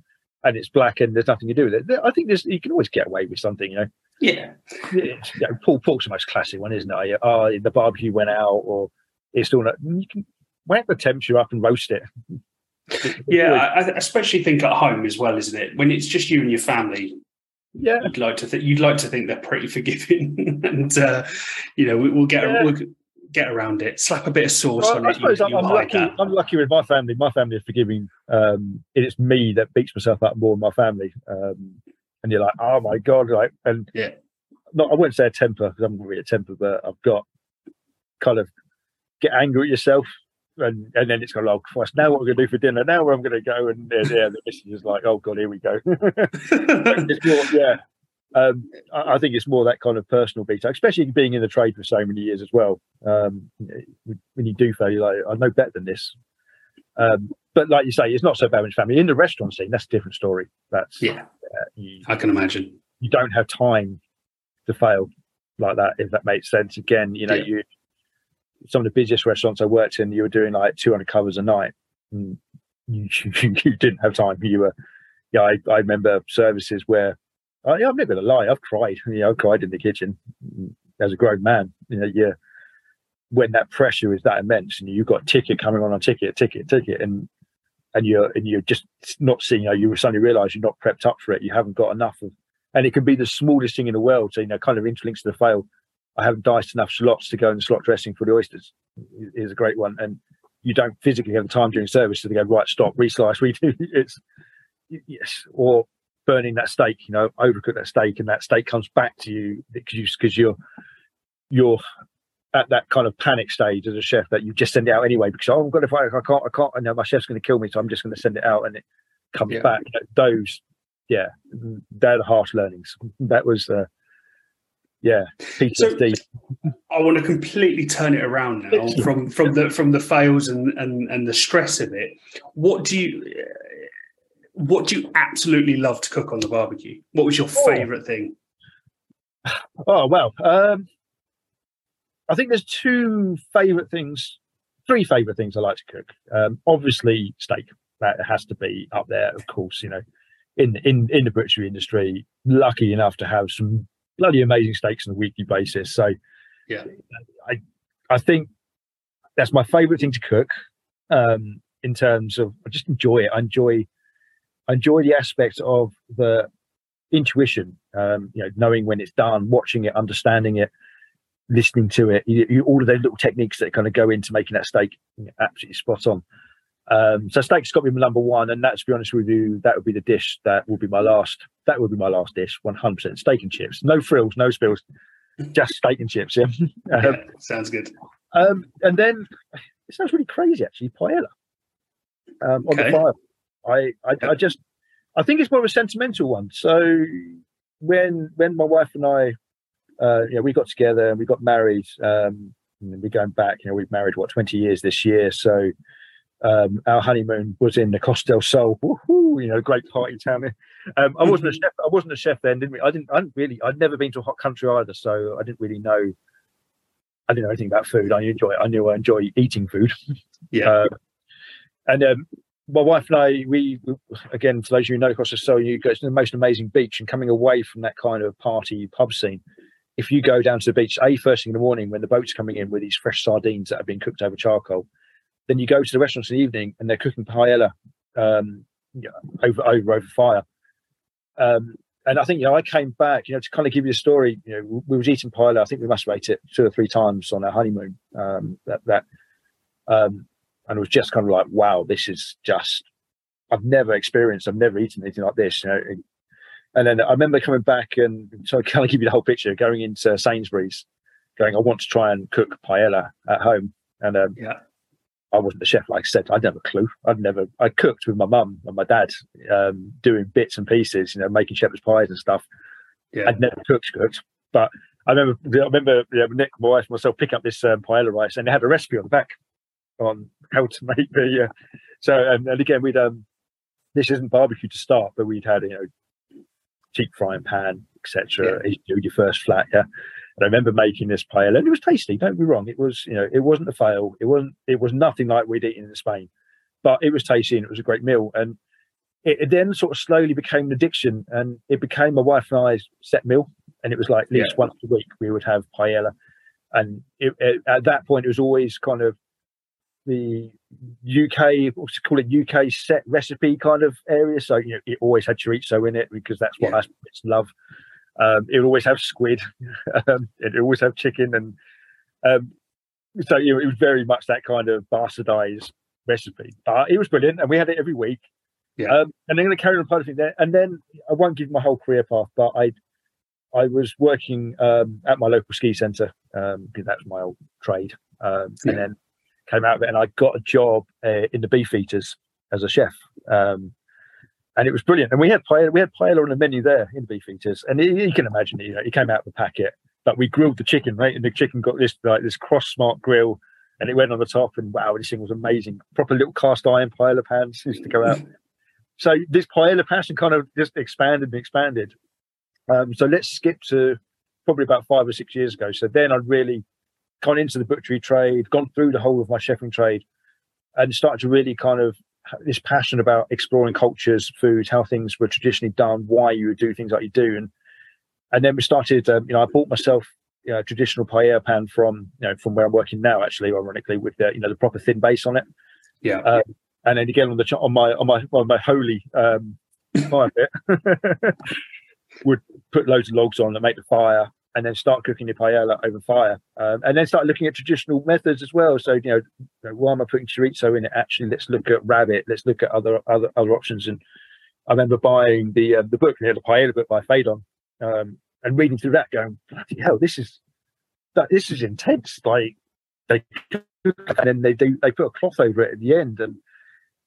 and it's black, and there's nothing to do with it. I think there's you can always get away with something. You know, yeah. yeah, you know, pulled pork's the most classic one, isn't it? Oh, the barbecue went out, or it's still not. You can whack the temperature up and roast it. Yeah, I, I especially think at home as well, isn't it? When it's just you and your family, yeah, you'd like to think you'd like to think they're pretty forgiving, and uh, you know we, we'll get Yeah. we'll get around it. Slap a bit of sauce Well, on I it. suppose you, I'm, you'll I'm lucky. that. I'm lucky with my family. My family is forgiving. Um, it's me that beats myself up more than my family. Um, and you're like, oh my god, like, and Yeah. not I wouldn't say a temper because I'm not really a temper, but I've got kind of get angry at yourself. And, and then it's kind of like, now what we're going to do for dinner? Now where I'm going to go? And yeah, yeah the missus is like, oh god, here we go. more, yeah. Um, I, I think it's more that kind of personal beat, especially being in the trade for so many years as well. Um, when you do fail, you're like, I know better than this. Um, but like you say, it's not so bad with family. In the restaurant scene, that's a different story. That's yeah, uh, you, I can imagine. you don't have time to fail like that, if that makes sense. Again, you know, Yeah. you some of the busiest restaurants I worked in, you were doing like 200 covers a night. And you, you didn't have time. You were, yeah, I, I remember services where, oh, I'm not going to lie, I've cried. You know, I cried in the kitchen as a grown man. You know, yeah, when that pressure is that immense and you've got ticket coming on on ticket, ticket, ticket, and and you're and you're just not seeing, you know, you suddenly realise you're not prepped up for it. You haven't got enough of, and it can be the smallest thing in the world. So you know, kind of interlinks to the fail. I haven't diced enough shallots to go in the shallot dressing for the oysters. Is a great one, and you don't physically have the time during service to go right, stop, reslice, redo. It's yes, or burning that steak, you know, overcook that steak, and that steak comes back to you because because you're you're at that kind of panic stage as a chef that you just send it out anyway because oh, I'm going to fight, I can't I can't I know my chef's going to kill me, so I'm just going to send it out, and it comes Yeah. back. Those, yeah, they're the harsh learnings. That was, uh, yeah, PTSD. I want to completely turn it around now from from the from the fails and and and the stress of it. What do you what do you absolutely love to cook on the barbecue? What was your Oh. favorite thing? Oh well, um, I think there's two favorite things, three favorite things I like to cook. Um, obviously, steak that has to be up there, of course. You know, in in in the butchery industry, lucky enough to have some bloody amazing steaks on a weekly basis. So, Yeah. I I think that's my favorite thing to cook. Um, in terms of, I just enjoy it. I enjoy I enjoy the aspect of the intuition, um, you know, knowing when it's done, watching it, understanding it, listening to it, you, you, all of those little techniques that kind of go into making that steak absolutely spot on. Um, so steak's got to be number one, and that's to be honest with you, that would be the dish that will be my last. That would be my last dish, one hundred percent steak and chips, no frills, no spills, just steak and chips. Yeah. Um, Yeah, sounds good. um, and then it sounds really crazy actually, paella um, on Okay. the fire. I, I, I just, I think it's more of a sentimental one. So when when my wife and I, uh, you know, we got together and we got married. Um, and we're going back. You know, we've married what twenty years this year. So um, our honeymoon was in the Costa del Sol. Woohoo, you know, great party town. Um, I wasn't a chef. I wasn't a chef then, didn't we? I didn't. I didn't really. I'd never been to a hot country either, so I didn't really know. I didn't know anything about food. I enjoy. I knew I enjoy eating food. Yeah. Uh, and um, my wife and I, we again, for those of you who know del Sol, you go to the most amazing beach, and coming away from that kind of party pub scene, if you go down to the beach, a first thing in the morning when the boat's coming in with these fresh sardines that have been cooked over charcoal, then you go to the restaurants in the evening and they're cooking paella um, over over over fire. Um, and I think you know I came back, you know, to kind of give you a story. You know, we was eating paella. I think we must have ate it two or three times on our honeymoon. Um, that that, um, and it was just kind of like, wow, this is just. I've never experienced. I've never eaten anything like this. You know, and then I remember coming back and so I kind of give you the whole picture. Going into Sainsbury's, going, I want to try and cook paella at home, and um, Yeah. I wasn't a chef, like I said. I'd never a clue. I'd never. I cooked with my mum and my dad, um, doing bits and pieces, you know, making shepherd's pies and stuff. Yeah. I'd never cooked cooked, but I remember. I remember yeah, Nick, my wife, myself pick up this um, paella rice, and they had a recipe on the back on how to make the. Uh, so and, and again, we'd um, this isn't barbecue to start, but we'd had you know, cheap frying pan, etc. You do your first flat, yeah. And I remember making this paella, and it was tasty. Don't be wrong; it was, you know, it wasn't a fail. It wasn't. It was nothing like we'd eaten in Spain, but it was tasty and it was a great meal. And it, it then sort of slowly became an addiction, and it became my wife and I's set meal. And it was like at least once a week we would have paella, and it, it, at that point it was always kind of the UK, what's it call it, UK set recipe kind of area. So you know, it always had chorizo in it because that's what Yeah. us Brits love. Um, it would always have squid. um, it would always have chicken, and um, so you know, it was very much that kind of bastardized recipe. But it was brilliant, and we had it every week. Yeah. Um, and then going to carry on part of it there, and then I won't give my whole career path, but I, I was working um, at my local ski centre um, because that's my old trade, um, Yeah. and then came out of it, and I got a job uh, in the beef eaters as a chef. Um, and it was brilliant. And we had paella, we had paella on the menu there in the beef eaters, and you, you can imagine, it, you know, it came out of the packet. But we grilled the chicken, right? And the chicken got this like this cross smart grill, and it went on the top. And wow, this thing was amazing. Proper little cast iron paella pans used to go out. so this paella passion kind of just expanded and expanded. Um, so let's skip to probably about five or six years ago. So then I'd really gone into the butchery trade, gone through the whole of my chefing trade, and started to really kind of this passion about exploring cultures, foods, how things were traditionally done, why you would do things like you do, and and then we started. Um, you know, I bought myself you know, a traditional paella pan from you know from where I'm working now, actually, ironically, with the you know the proper thin base on it. Yeah. Uh, and then again on the on my on my on my holy um, fire pit, would put loads of logs on and make the fire, and then start cooking the paella over fire, um, and then start looking at traditional methods as well. So you know, you know, why am I putting chorizo in it? Actually, let's look at rabbit. Let's look at other other other options. And I remember buying the uh, the book, the Paella book by Phaidon, um, and reading through that, going, bloody hell, this is that this is intense. Like they and then they do they put a cloth over it at the end, and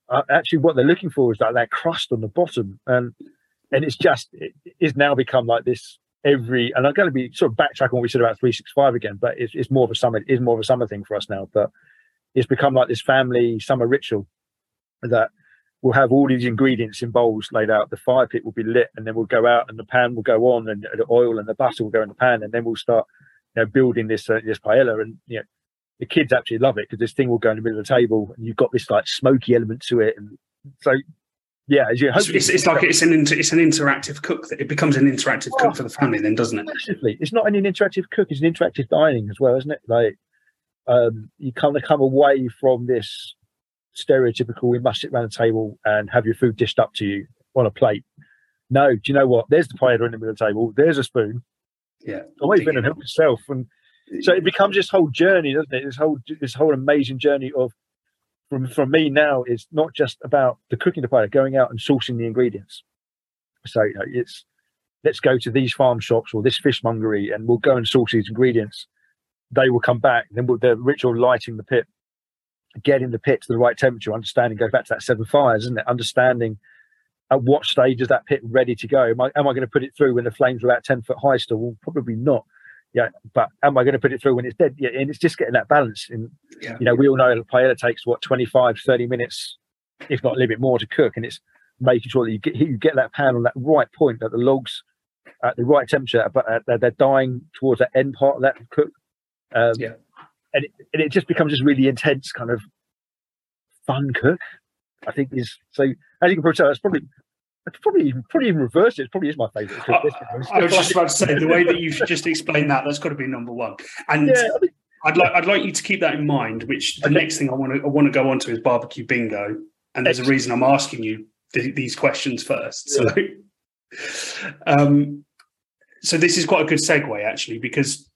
uh, actually what they're looking for is like that crust on the bottom, and and it's just it, it's now become like this every and I'm going to be sort of backtracking what we said about 365 again, but it's, it's more of a summer it is more of a summer thing for us now. But it's become like this family summer ritual that we'll have all these ingredients in bowls laid out. The fire pit will be lit, and then we'll go out, and the pan will go on, and the oil and the butter will go in the pan, and then we'll start, you know, building this uh, this paella. And you know, the kids actually love it because this thing will go in the middle of the table, and you've got this like smoky element to it, and so yeah, as you it's, it's, it's like it's an inter, it's an interactive cook that it becomes an interactive oh, cook for the family, then doesn't it? Massively, it's not an interactive cook; it's an interactive dining as well, isn't it? Like um, you kind of come away from this stereotypical we must sit around the table and have your food dished up to you on a plate. No, do you know what? There's the platter in the middle of the table. There's a spoon. Yeah, always been and help yourself, and so it becomes this whole journey, doesn't it? This whole this whole amazing journey of from from me now is not just about the cooking the paella, going out and sourcing the ingredients. So you know, it's let's go to these farm shops or this fishmongery, and we'll go and source these ingredients. They will come back. Then we'll, the ritual lighting the pit getting the pit to the right temperature, understanding goes back to that seven fires, isn't it? Understanding at what stage is that pit ready to go? Am I am I going to put it through when the flames are about ten foot high still? Well, probably not. Yeah, but am I going to put it through when it's dead? Yeah, and it's just getting that balance. And yeah. you know, we all know a paella takes what 25, 30 minutes, if not a little bit more, to cook, and it's making sure that you get you get that pan on that right point, that the logs at the right temperature, but uh, they're dying towards that end part of that cook. Um, yeah and it, and it just becomes this really intense kind of fun cook. I think is so. As you can probably tell, it's probably it's probably even probably even reverse it. probably is my favourite. I, I was just about to say the way that you've just explained that that's got to be number one. And yeah, I mean, I'd like I'd like you to keep that in mind. Which the okay. next thing I want to I want to go on to is barbecue bingo, and there's a reason I'm asking you th- these questions first. So, um, so this is quite a good segue actually because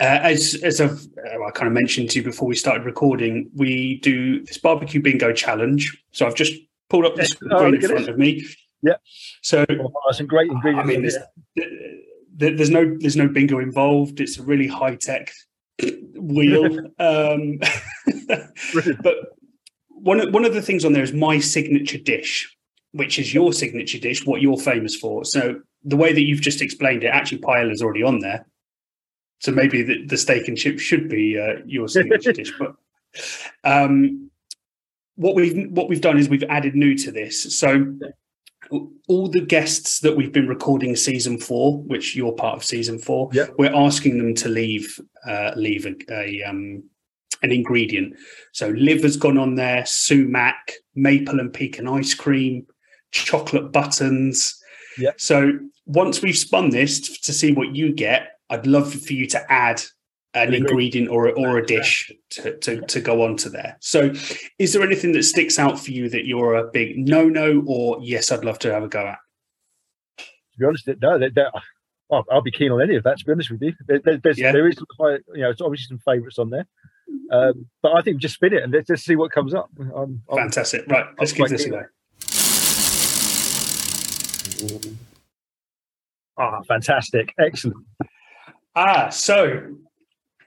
uh, as as I've, uh, I kind of mentioned to you before we started recording, we do this barbecue bingo challenge. So I've just pulled up the screen oh, in front of me. Yeah. So oh, some great ingredients. I mean, there's, there's, no there's no bingo involved. It's a really high tech wheel. um, but one of, one of the things on there is my signature dish, which is your signature dish, what you're famous for. So the way that you've just explained it, actually, paella is already on there. So maybe the, the steak and chips should be uh, your signature dish. But um, what we've what we've done is we've added new to this. So all the guests that we've been recording season four, which you're part of season four, yep. we're asking them to leave uh, leave a, a um, an ingredient. So liver's gone on there, sumac, maple and pecan ice cream, chocolate buttons. Yeah. So once we've spun this to see what you get, I'd love for you to add an ingredient or or a dish to, to, to go onto there. So, is there anything that sticks out for you that you're a big no no or yes, I'd love to have a go at? To be honest, no, they're, they're, I'll, I'll, be keen on any of that. To be honest with you, there, there's, yeah. there is quite, you know, it's obviously some favourites on there, um, but I think just spin it and let's just see what comes up. I'm, I'm, Fantastic, right? Let's give this a go. Ah, fantastic, excellent. Ah, so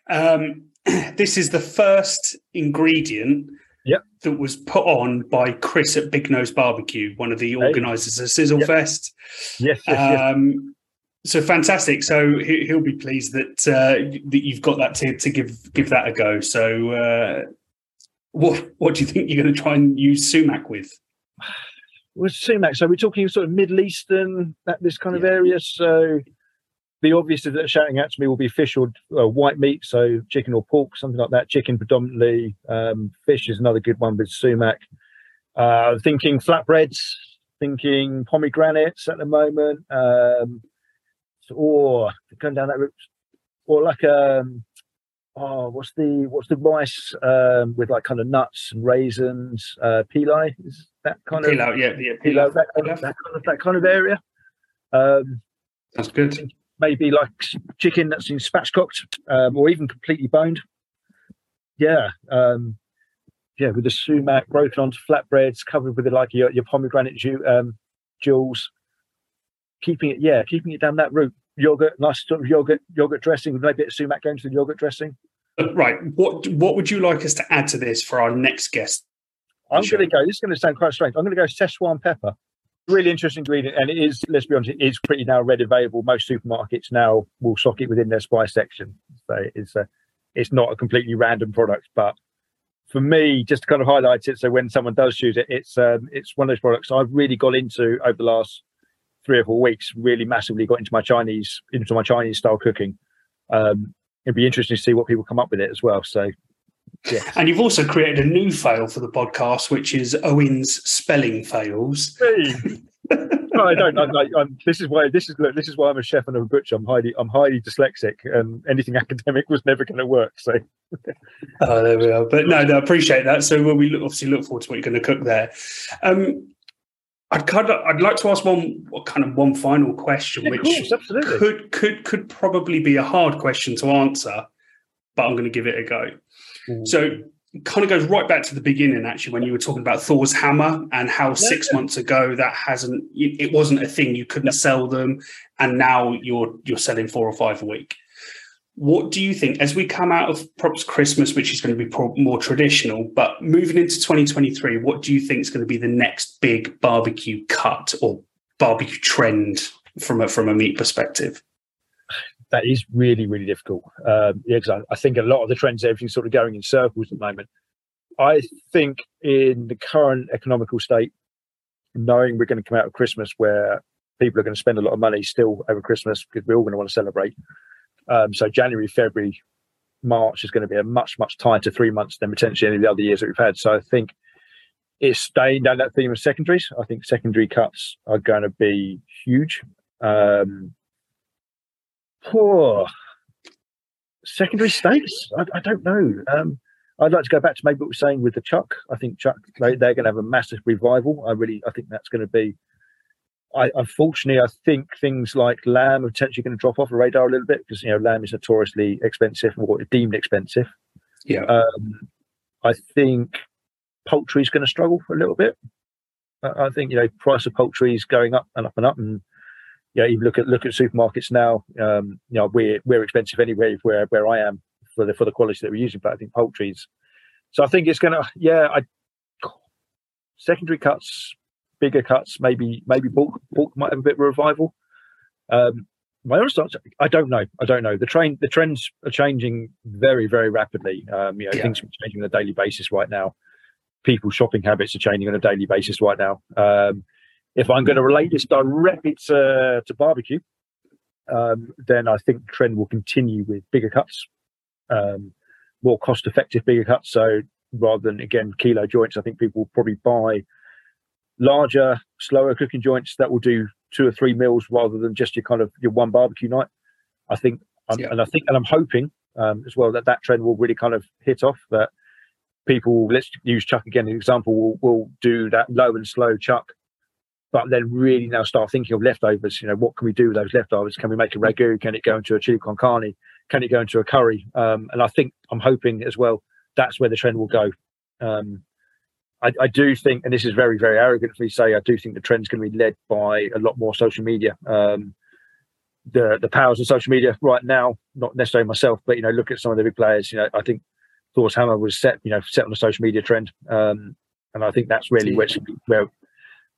um, this is the first ingredient yep. that was put on by Chris at Big Nose Barbecue, one of the organisers of Sizzle yep. Fest. Yes, yes, um, yes. So fantastic! So he'll be pleased that uh, that you've got that to, to give give that a go. So, uh, what what do you think you're going to try and use sumac with? With sumac, so we're talking sort of Middle Eastern, that this kind of area. So the obvious that are shouting out to me will be fish or uh, white meat, so chicken or pork, something like that. Chicken predominantly. Um, fish is another good one with sumac. Uh, thinking flatbreads, thinking pomegranates at the moment, um, or going down that route, or like um, oh, what's the what's the rice um, with like kind of nuts and raisins? Uh, pilaf is that kind pilau, of yeah, yeah, pilau, that, kind of, that kind of that kind of area. Um, That's good maybe like chicken that's been spatchcocked um, or even completely boned. Yeah, um, yeah, with the sumac broken onto flatbreads, covered with like your, your pomegranate jus. Um, Jules, keeping it, yeah, keeping it down that route. Yogurt, nice sort of yogurt, yogurt dressing with maybe a bit of sumac going to the yogurt dressing. Right. What What would you like us to add to this for our next guest? I'm going to go. This is going to sound quite strange. I'm going to go Szechuan pepper. Really interesting ingredient, and it is. Let's be honest, it is pretty now ready available. Most supermarkets now will stock it within their spice section. So it's a, it's not a completely random product, but for me, just to kind of highlight it, so when someone does choose it, it's um, it's one of those products I've really got into over the last three or four weeks. Really massively got into my Chinese into my Chinese style cooking. Um, it'd be interesting to see what people come up with it as well. So, yeah. And you've also created a new fail for the podcast, which is Owen's spelling fails. no, I don't. I, I, this is why this is look, this is why I'm a chef and I'm a butcher. I'm highly I'm highly dyslexic, and anything academic was never going to work. So, oh, there we are. But no, no, I appreciate that. So, well, we obviously look forward to what you're going to cook there. Um, I'd kind of, I'd like to ask one kind of one final question, yeah, which course, could could could probably be a hard question to answer, but I'm going to give it a go. Mm. So kind of goes right back to the beginning actually when you were talking about Thor's hammer and how six months ago that hasn't it wasn't a thing you couldn't sell them and now you're you're selling four or five a week. What do you think as we come out of perhaps christmas which is going to be more traditional but moving into 2023 what do you think is going to be the next big barbecue cut or barbecue trend from a from a meat perspective that is really, really difficult. Um, yeah, because I, I, think a lot of the trends, everything's sort of going in circles at the moment. I think in the current economical state, knowing we're going to come out of Christmas where people are going to spend a lot of money still over Christmas because we're all going to want to celebrate. Um, so January, February, March is going to be a much, much tighter three months than potentially any of the other years that we've had. So I think it's staying down that theme of secondaries. I think secondary cuts are going to be huge. Um, Poor secondary states. I, I don't know. Um, I'd like to go back to maybe what we are saying with the Chuck. I think Chuck they, are going to have a massive revival. I really, I think that's going to be. I unfortunately, I think things like lamb are potentially going to drop off the radar a little bit because you know lamb is notoriously expensive or deemed expensive. Yeah. Um, I think poultry is going to struggle for a little bit. I think you know price of poultry is going up and up and up, and yeah, you look at look at supermarkets now. Um, you know, we're we're expensive anyway where where I am for the for the quality that we're using. But I think poultry's. So I think it's gonna yeah. I secondary cuts, bigger cuts, maybe maybe bulk bulk might have a bit of a revival. Um, my honest answer, I don't know. I don't know. The train the trends are changing very very rapidly. Um, you know, yeah. things are changing on a daily basis right now. People's shopping habits are changing on a daily basis right now. Um, if I'm going to relate this directly to, to barbecue, um, then I think the trend will continue with bigger cuts, um, more cost effective bigger cuts. So rather than, again, kilo joints, I think people will probably buy larger, slower cooking joints that will do two or three meals rather than just your kind of your one barbecue night. I think, yeah. and I think, and I'm hoping um, as well that that trend will really kind of hit off that people, let's use chuck again, an example, will, will do that low and slow chuck but then really now start thinking of leftovers. You know, what can we do with those leftovers? Can we make a ragu? Can it go into a chili con carne? Can it go into a curry? Um, and I think I'm hoping as well that's where the trend will go. Um, I, I, do think, and this is very, very arrogant for me to say, I do think the trend's going to be led by a lot more social media. Um, the the powers of social media right now, not necessarily myself, but you know, look at some of the big players. You know, I think Thor's Hammer was set, you know, set on a social media trend, um, and I think that's really where, where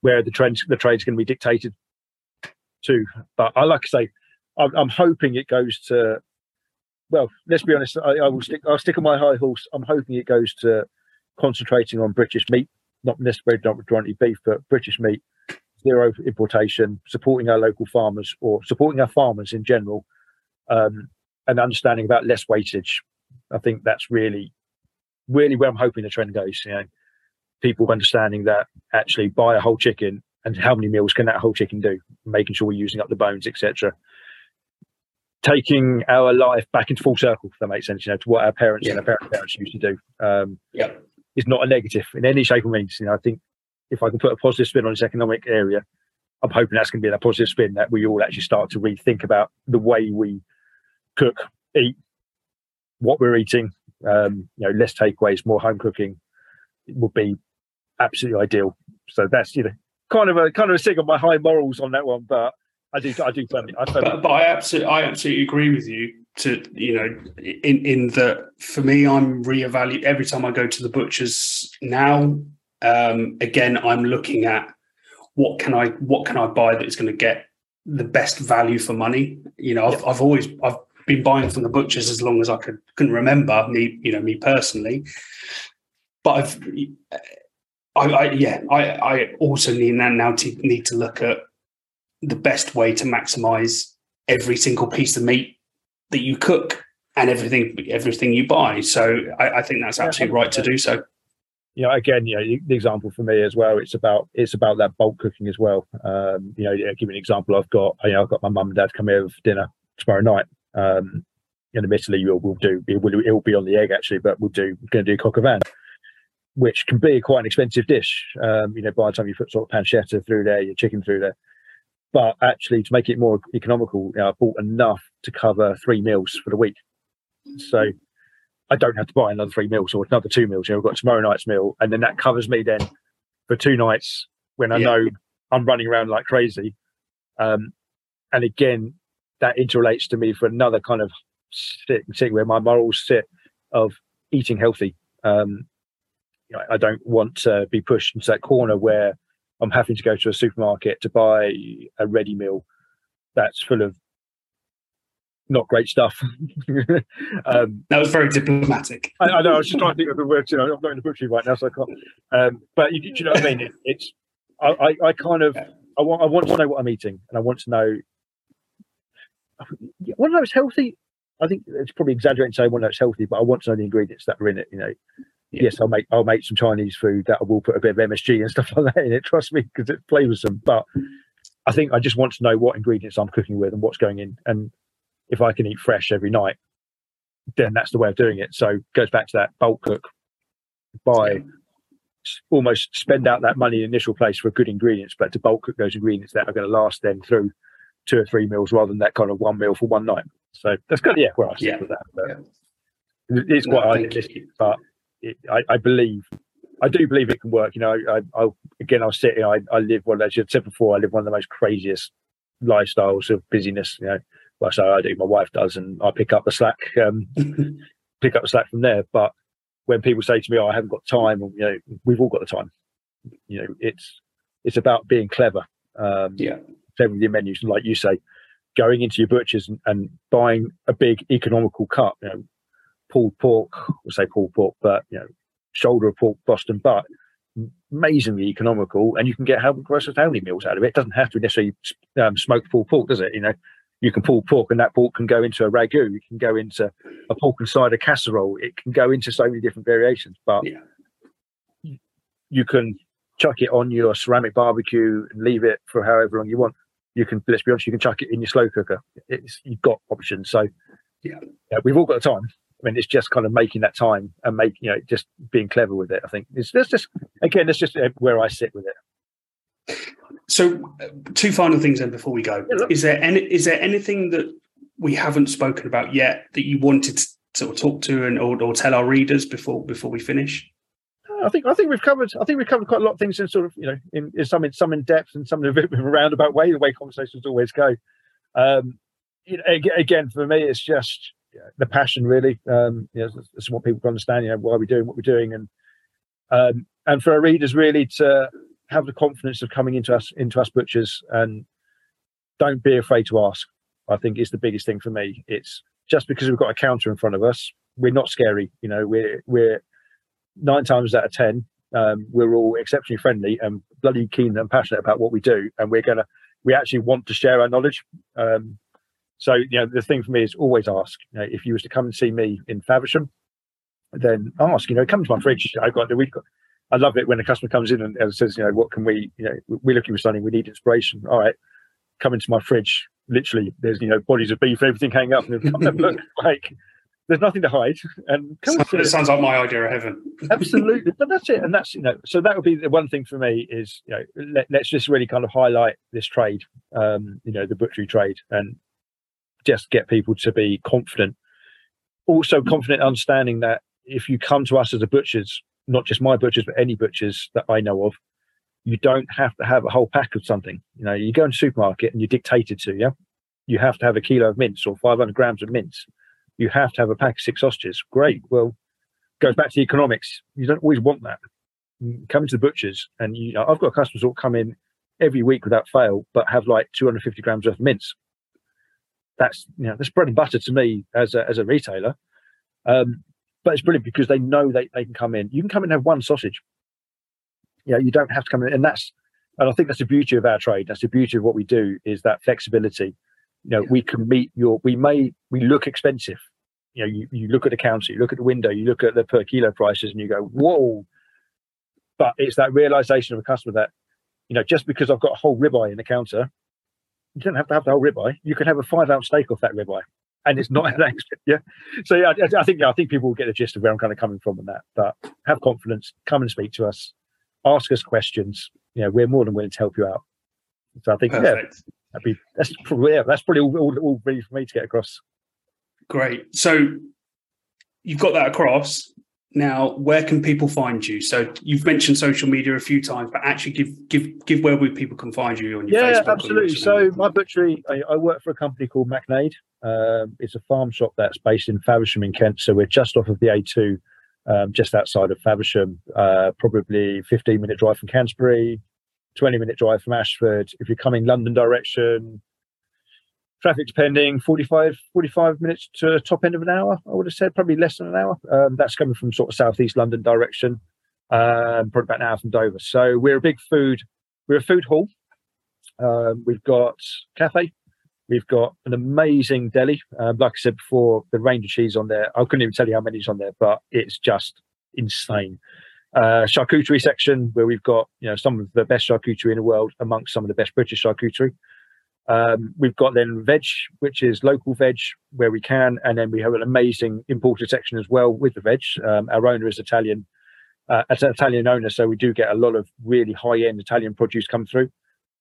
where the trends the trade's going to be dictated to. But I like to say, I'm, I'm hoping it goes to. Well, let's be honest. I, I, will stick. I'll stick on my high horse. I'm hoping it goes to concentrating on British meat, not necessarily not jointly beef, but British meat, zero importation, supporting our local farmers or supporting our farmers in general, um, and understanding about less wastage. I think that's really, really where I'm hoping the trend goes. You know, people understanding that actually buy a whole chicken and how many meals can that whole chicken do, making sure we're using up the bones, etc. Taking our life back into full circle, if that makes sense, you know, to what our parents yeah. and our parents, parents used to do. Um, yeah. is not a negative in any shape or means. You know, I think if I can put a positive spin on this economic area, I'm hoping that's going to be a positive spin that we all actually start to rethink about the way we cook, eat, what we're eating. Um, you know, less takeaways, more home cooking it would be absolutely ideal. So that's you know kind of a kind of a sick of my high morals on that one, but I do I do firmly. I firmly but, but I absolutely I absolutely agree with you. To you know, in in that for me, I'm reevaluate every time I go to the butchers now. Um, again, I'm looking at what can I what can I buy that is going to get the best value for money. You know, I've, I've always I've been buying from the butchers as long as I could can remember. Me, you know, me personally. But I've, I, I yeah, I I also need now to need to look at the best way to maximize every single piece of meat that you cook and everything everything you buy. So I, I think that's absolutely right to do so. You know, again, you know, the example for me as well. It's about it's about that bulk cooking as well. Um, you know, give me an example. I've got you know I've got my mum and dad come here for dinner tomorrow night. Um, and admittedly, we'll, we'll do it will, it will be on the egg actually, but we'll do we're going to do coq au vin, which can be quite an expensive dish. Um, you know, by the time you put sort of pancetta through there, your chicken through there, but actually to make it more economical, you know, I bought enough to cover three meals for the week. So I don't have to buy another three meals or another two meals. You know, I've got tomorrow night's meal, and then that covers me then for two nights when I yeah. know I'm running around like crazy. Um, and again, that interrelates to me for another kind of thing where my morals sit of eating healthy. Um, I don't want to be pushed into that corner where I'm having to go to a supermarket to buy a ready meal that's full of not great stuff. um, that was very diplomatic. I, I, know. I was just trying to think of the words. You know, I'm not in the butchery right now, so I can't. Um, but you, you, know what I mean? It, it's. I, I, I, kind of. I want. I want to know what I'm eating, and I want to know. I want to know it's healthy. I think it's probably exaggerating to say I want to know it's healthy, but I want to know the ingredients that are in it. You know, yeah. yes, I'll make I'll make some Chinese food that I will put a bit of MSG and stuff like that in it. Trust me, because it flavors them. But I think I just want to know what ingredients I'm cooking with and what's going in. And if I can eat fresh every night, then that's the way of doing it. So it goes back to that bulk cook, buy, yeah. almost spend out that money in the initial place for good ingredients, but to bulk cook those ingredients that are going to last then through two or three meals rather than that kind of one meal for one night. So that's of yeah where I sit yeah. with that. But yeah. It's quite no, idealistic, but it, I, I, believe, I do believe it can work. You know, I, I again, I was sitting, I, I live what as you said before, I live one of the most craziest lifestyles of busyness. You know, well, so I do, my wife does, and I pick up the slack, um, pick up the slack from there. But when people say to me, "Oh, I haven't got time," you know, we've all got the time. You know, it's it's about being clever. Um, yeah, with your menus, and like you say, going into your butchers and, and buying a big economical cut. You know, pulled pork, we'll say pulled pork, but you know, shoulder of pork, Boston butt, amazingly economical, and you can get how, how many meals out of it. It doesn't have to necessarily um, smoked pulled pork, does it? You know, you can pull pork, and that pork can go into a ragu. It can go into a pork and cider casserole. It can go into so many different variations. But yeah. you can chuck it on your ceramic barbecue and leave it for however long you want. You can, let's be honest, you can chuck it in your slow cooker. It's you've got options. So yeah, yeah we've all got the time. I mean, it's just kind of making that time and make you know just being clever with it. I think it's that's just again, that's just where I sit with it. So, uh, two final things then before we go. Yeah, is there any is there anything that we haven't spoken about yet that you wanted to sort of talk to and or, or tell our readers before before we finish? I think I think we've covered I think we've covered quite a lot of things in sort of you know in, in some in some in depth and some in a bit of a roundabout way the way conversations always go. Um, you know, again for me it's just the passion really. Um, you know, what people can understand. You know, why we're doing what we're doing, and um, and for our readers really to have the confidence of coming into us into us butchers and don't be afraid to ask. I think is the biggest thing for me. It's just because we've got a counter in front of us, we're not scary. You know, we're we're nine times out of ten, um, we're all exceptionally friendly and bloody keen and passionate about what we do, and we're gonna we actually want to share our knowledge. Um, so, you know, the thing for me is always ask. You know, if you was to come and see me in Faversham, then ask. You know, come to my fridge. I've got we've got. I love it when a customer comes in and, and says, you know, what can we? You know, we're looking for something. We need inspiration. All right, come into my fridge. Literally, there's you know bodies of beef, everything hanging up, and look like there's nothing to hide. And it sounds like my idea of heaven. Absolutely, but that's it. And that's you know, so that would be the one thing for me is you know, let, us just really kind of highlight this trade, um, you know, the butchery trade, and just get people to be confident. Also, confident understanding that if you come to us as a butchers, not just my butchers, but any butchers that I know of, You don't have to have a whole pack of something. You know, you go in the supermarket and you're dictated to, yeah. You have to have a kilo of mince or 500 grams of mince. You have to have a pack of six sausages. Great. Well, goes back to the economics. You don't always want that. Come to the butchers, and you know, I've got customers who come in every week without fail, but have like 250 grams worth of mince. That's you know that's bread and butter to me as a, as a retailer. Um, but it's brilliant because they know they, they can come in. You can come in and have one sausage. You know, you don't have to come in, and that's and I think that's the beauty of our trade. That's the beauty of what we do is that flexibility. You know, yeah. we can meet your. We may we look expensive. You know, you, you look at the counter, you look at the window, you look at the per kilo prices, and you go, whoa. But it's that realization of a customer that you know, just because I've got a whole ribeye in the counter, you don't have to have the whole ribeye. You can have a five ounce steak off that ribeye, and it's not that expensive. Yeah. So yeah, I, I think yeah, I think people will get the gist of where I'm kind of coming from on that. But have confidence, come and speak to us, ask us questions. You know, we're more than willing to help you out. So I think Perfect. yeah, that'd be that's probably yeah, that's probably all, all, all ready for me to get across. Great. So you've got that across. Now, where can people find you? So you've mentioned social media a few times, but actually give give give where people can find you on your yeah, Facebook. absolutely. So my butchery, I, I, work for a company called Macknade. Um, it's a farm shop that's based in Faversham in Kent. So we're just off of the A2, um, just outside of Faversham, uh, probably 15 minute drive from Canterbury, 20 minute drive from Ashford. If you're coming London direction, traffic depending 45 45 minutes to top end of an hour i would have said probably less than an hour. Um, that's coming from sort of southeast london direction um, probably about an hour from dover. So we're a big food we're a food hall. Um, we've got cafe we've got an amazing deli. Um, like i said before the range of cheese on there i couldn't even tell you how many's on there but it's just insane. Uh, charcuterie section where we've got you know some of the best charcuterie in the world amongst some of the best british charcuterie um, we've got then veg, which is local veg where we can, and then we have an amazing imported section as well with the veg. Um, our owner is Italian, uh, an Italian owner, so we do get a lot of really high-end Italian produce come through.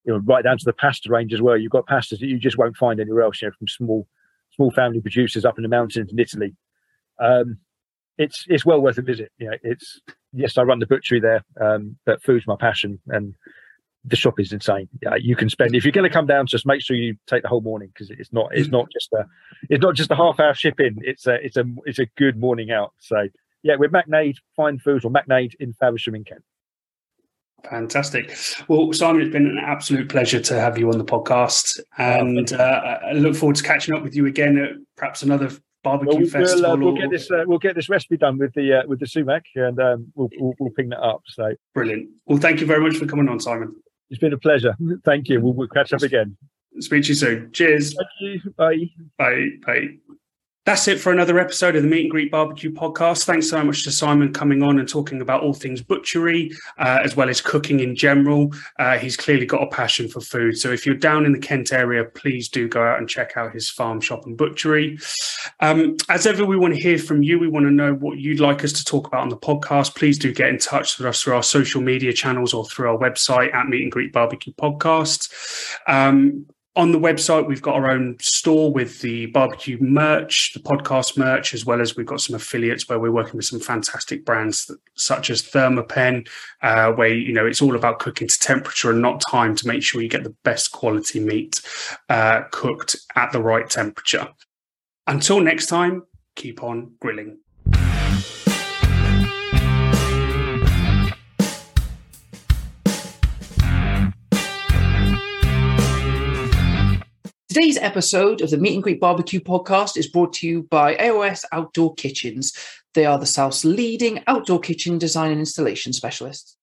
You know, right down to the pasta range as well. You've got pastas that you just won't find anywhere else. You know, from small, small family producers up in the mountains in Italy. Um, it's it's well worth a visit. You know, it's yes, I run the butchery there, um, but food's my passion, and the shop is insane. Yeah, you can spend if you're going to come down, just make sure you take the whole morning because it's not it's not just a it's not just a half hour shipping. It's a it's a it's a good morning out. So yeah, with Macknade Fine Foods or Macknade in Faversham in Kent. Fantastic. Well, Simon, it's been an absolute pleasure to have you on the podcast, and uh, I look forward to catching up with you again at perhaps another barbecue well, festival. We'll, uh, we'll get this. Uh, we'll get this recipe done with the uh, with the sumac, and um, we'll, we'll, we'll ping that up. So brilliant. Well, thank you very much for coming on, Simon. It's been a pleasure. Thank you. We'll, we'll catch up again. Speak to you soon. Cheers. Thank you. Bye. Bye. Bye. That's it for another episode of the Meet and Greet Barbecue podcast. Thanks so much to Simon coming on and talking about all things butchery, uh, as well as cooking in general. Uh, he's clearly got a passion for food. So if you're down in the Kent area, please do go out and check out his farm shop and butchery. Um, as ever, we want to hear from you. We want to know what you'd like us to talk about on the podcast. Please do get in touch with us through our social media channels or through our website at Meet and Greet Barbecue Podcast. Um, on the website, we've got our own store with the barbecue merch, the podcast merch, as well as we've got some affiliates where we're working with some fantastic brands that, such as Thermapen, uh, where you know it's all about cooking to temperature and not time to make sure you get the best quality meat uh, cooked at the right temperature. Until next time, keep on grilling. Today's episode of the Meet and Greet Barbecue podcast is brought to you by AOS Outdoor Kitchens. They are the South's leading outdoor kitchen design and installation specialists.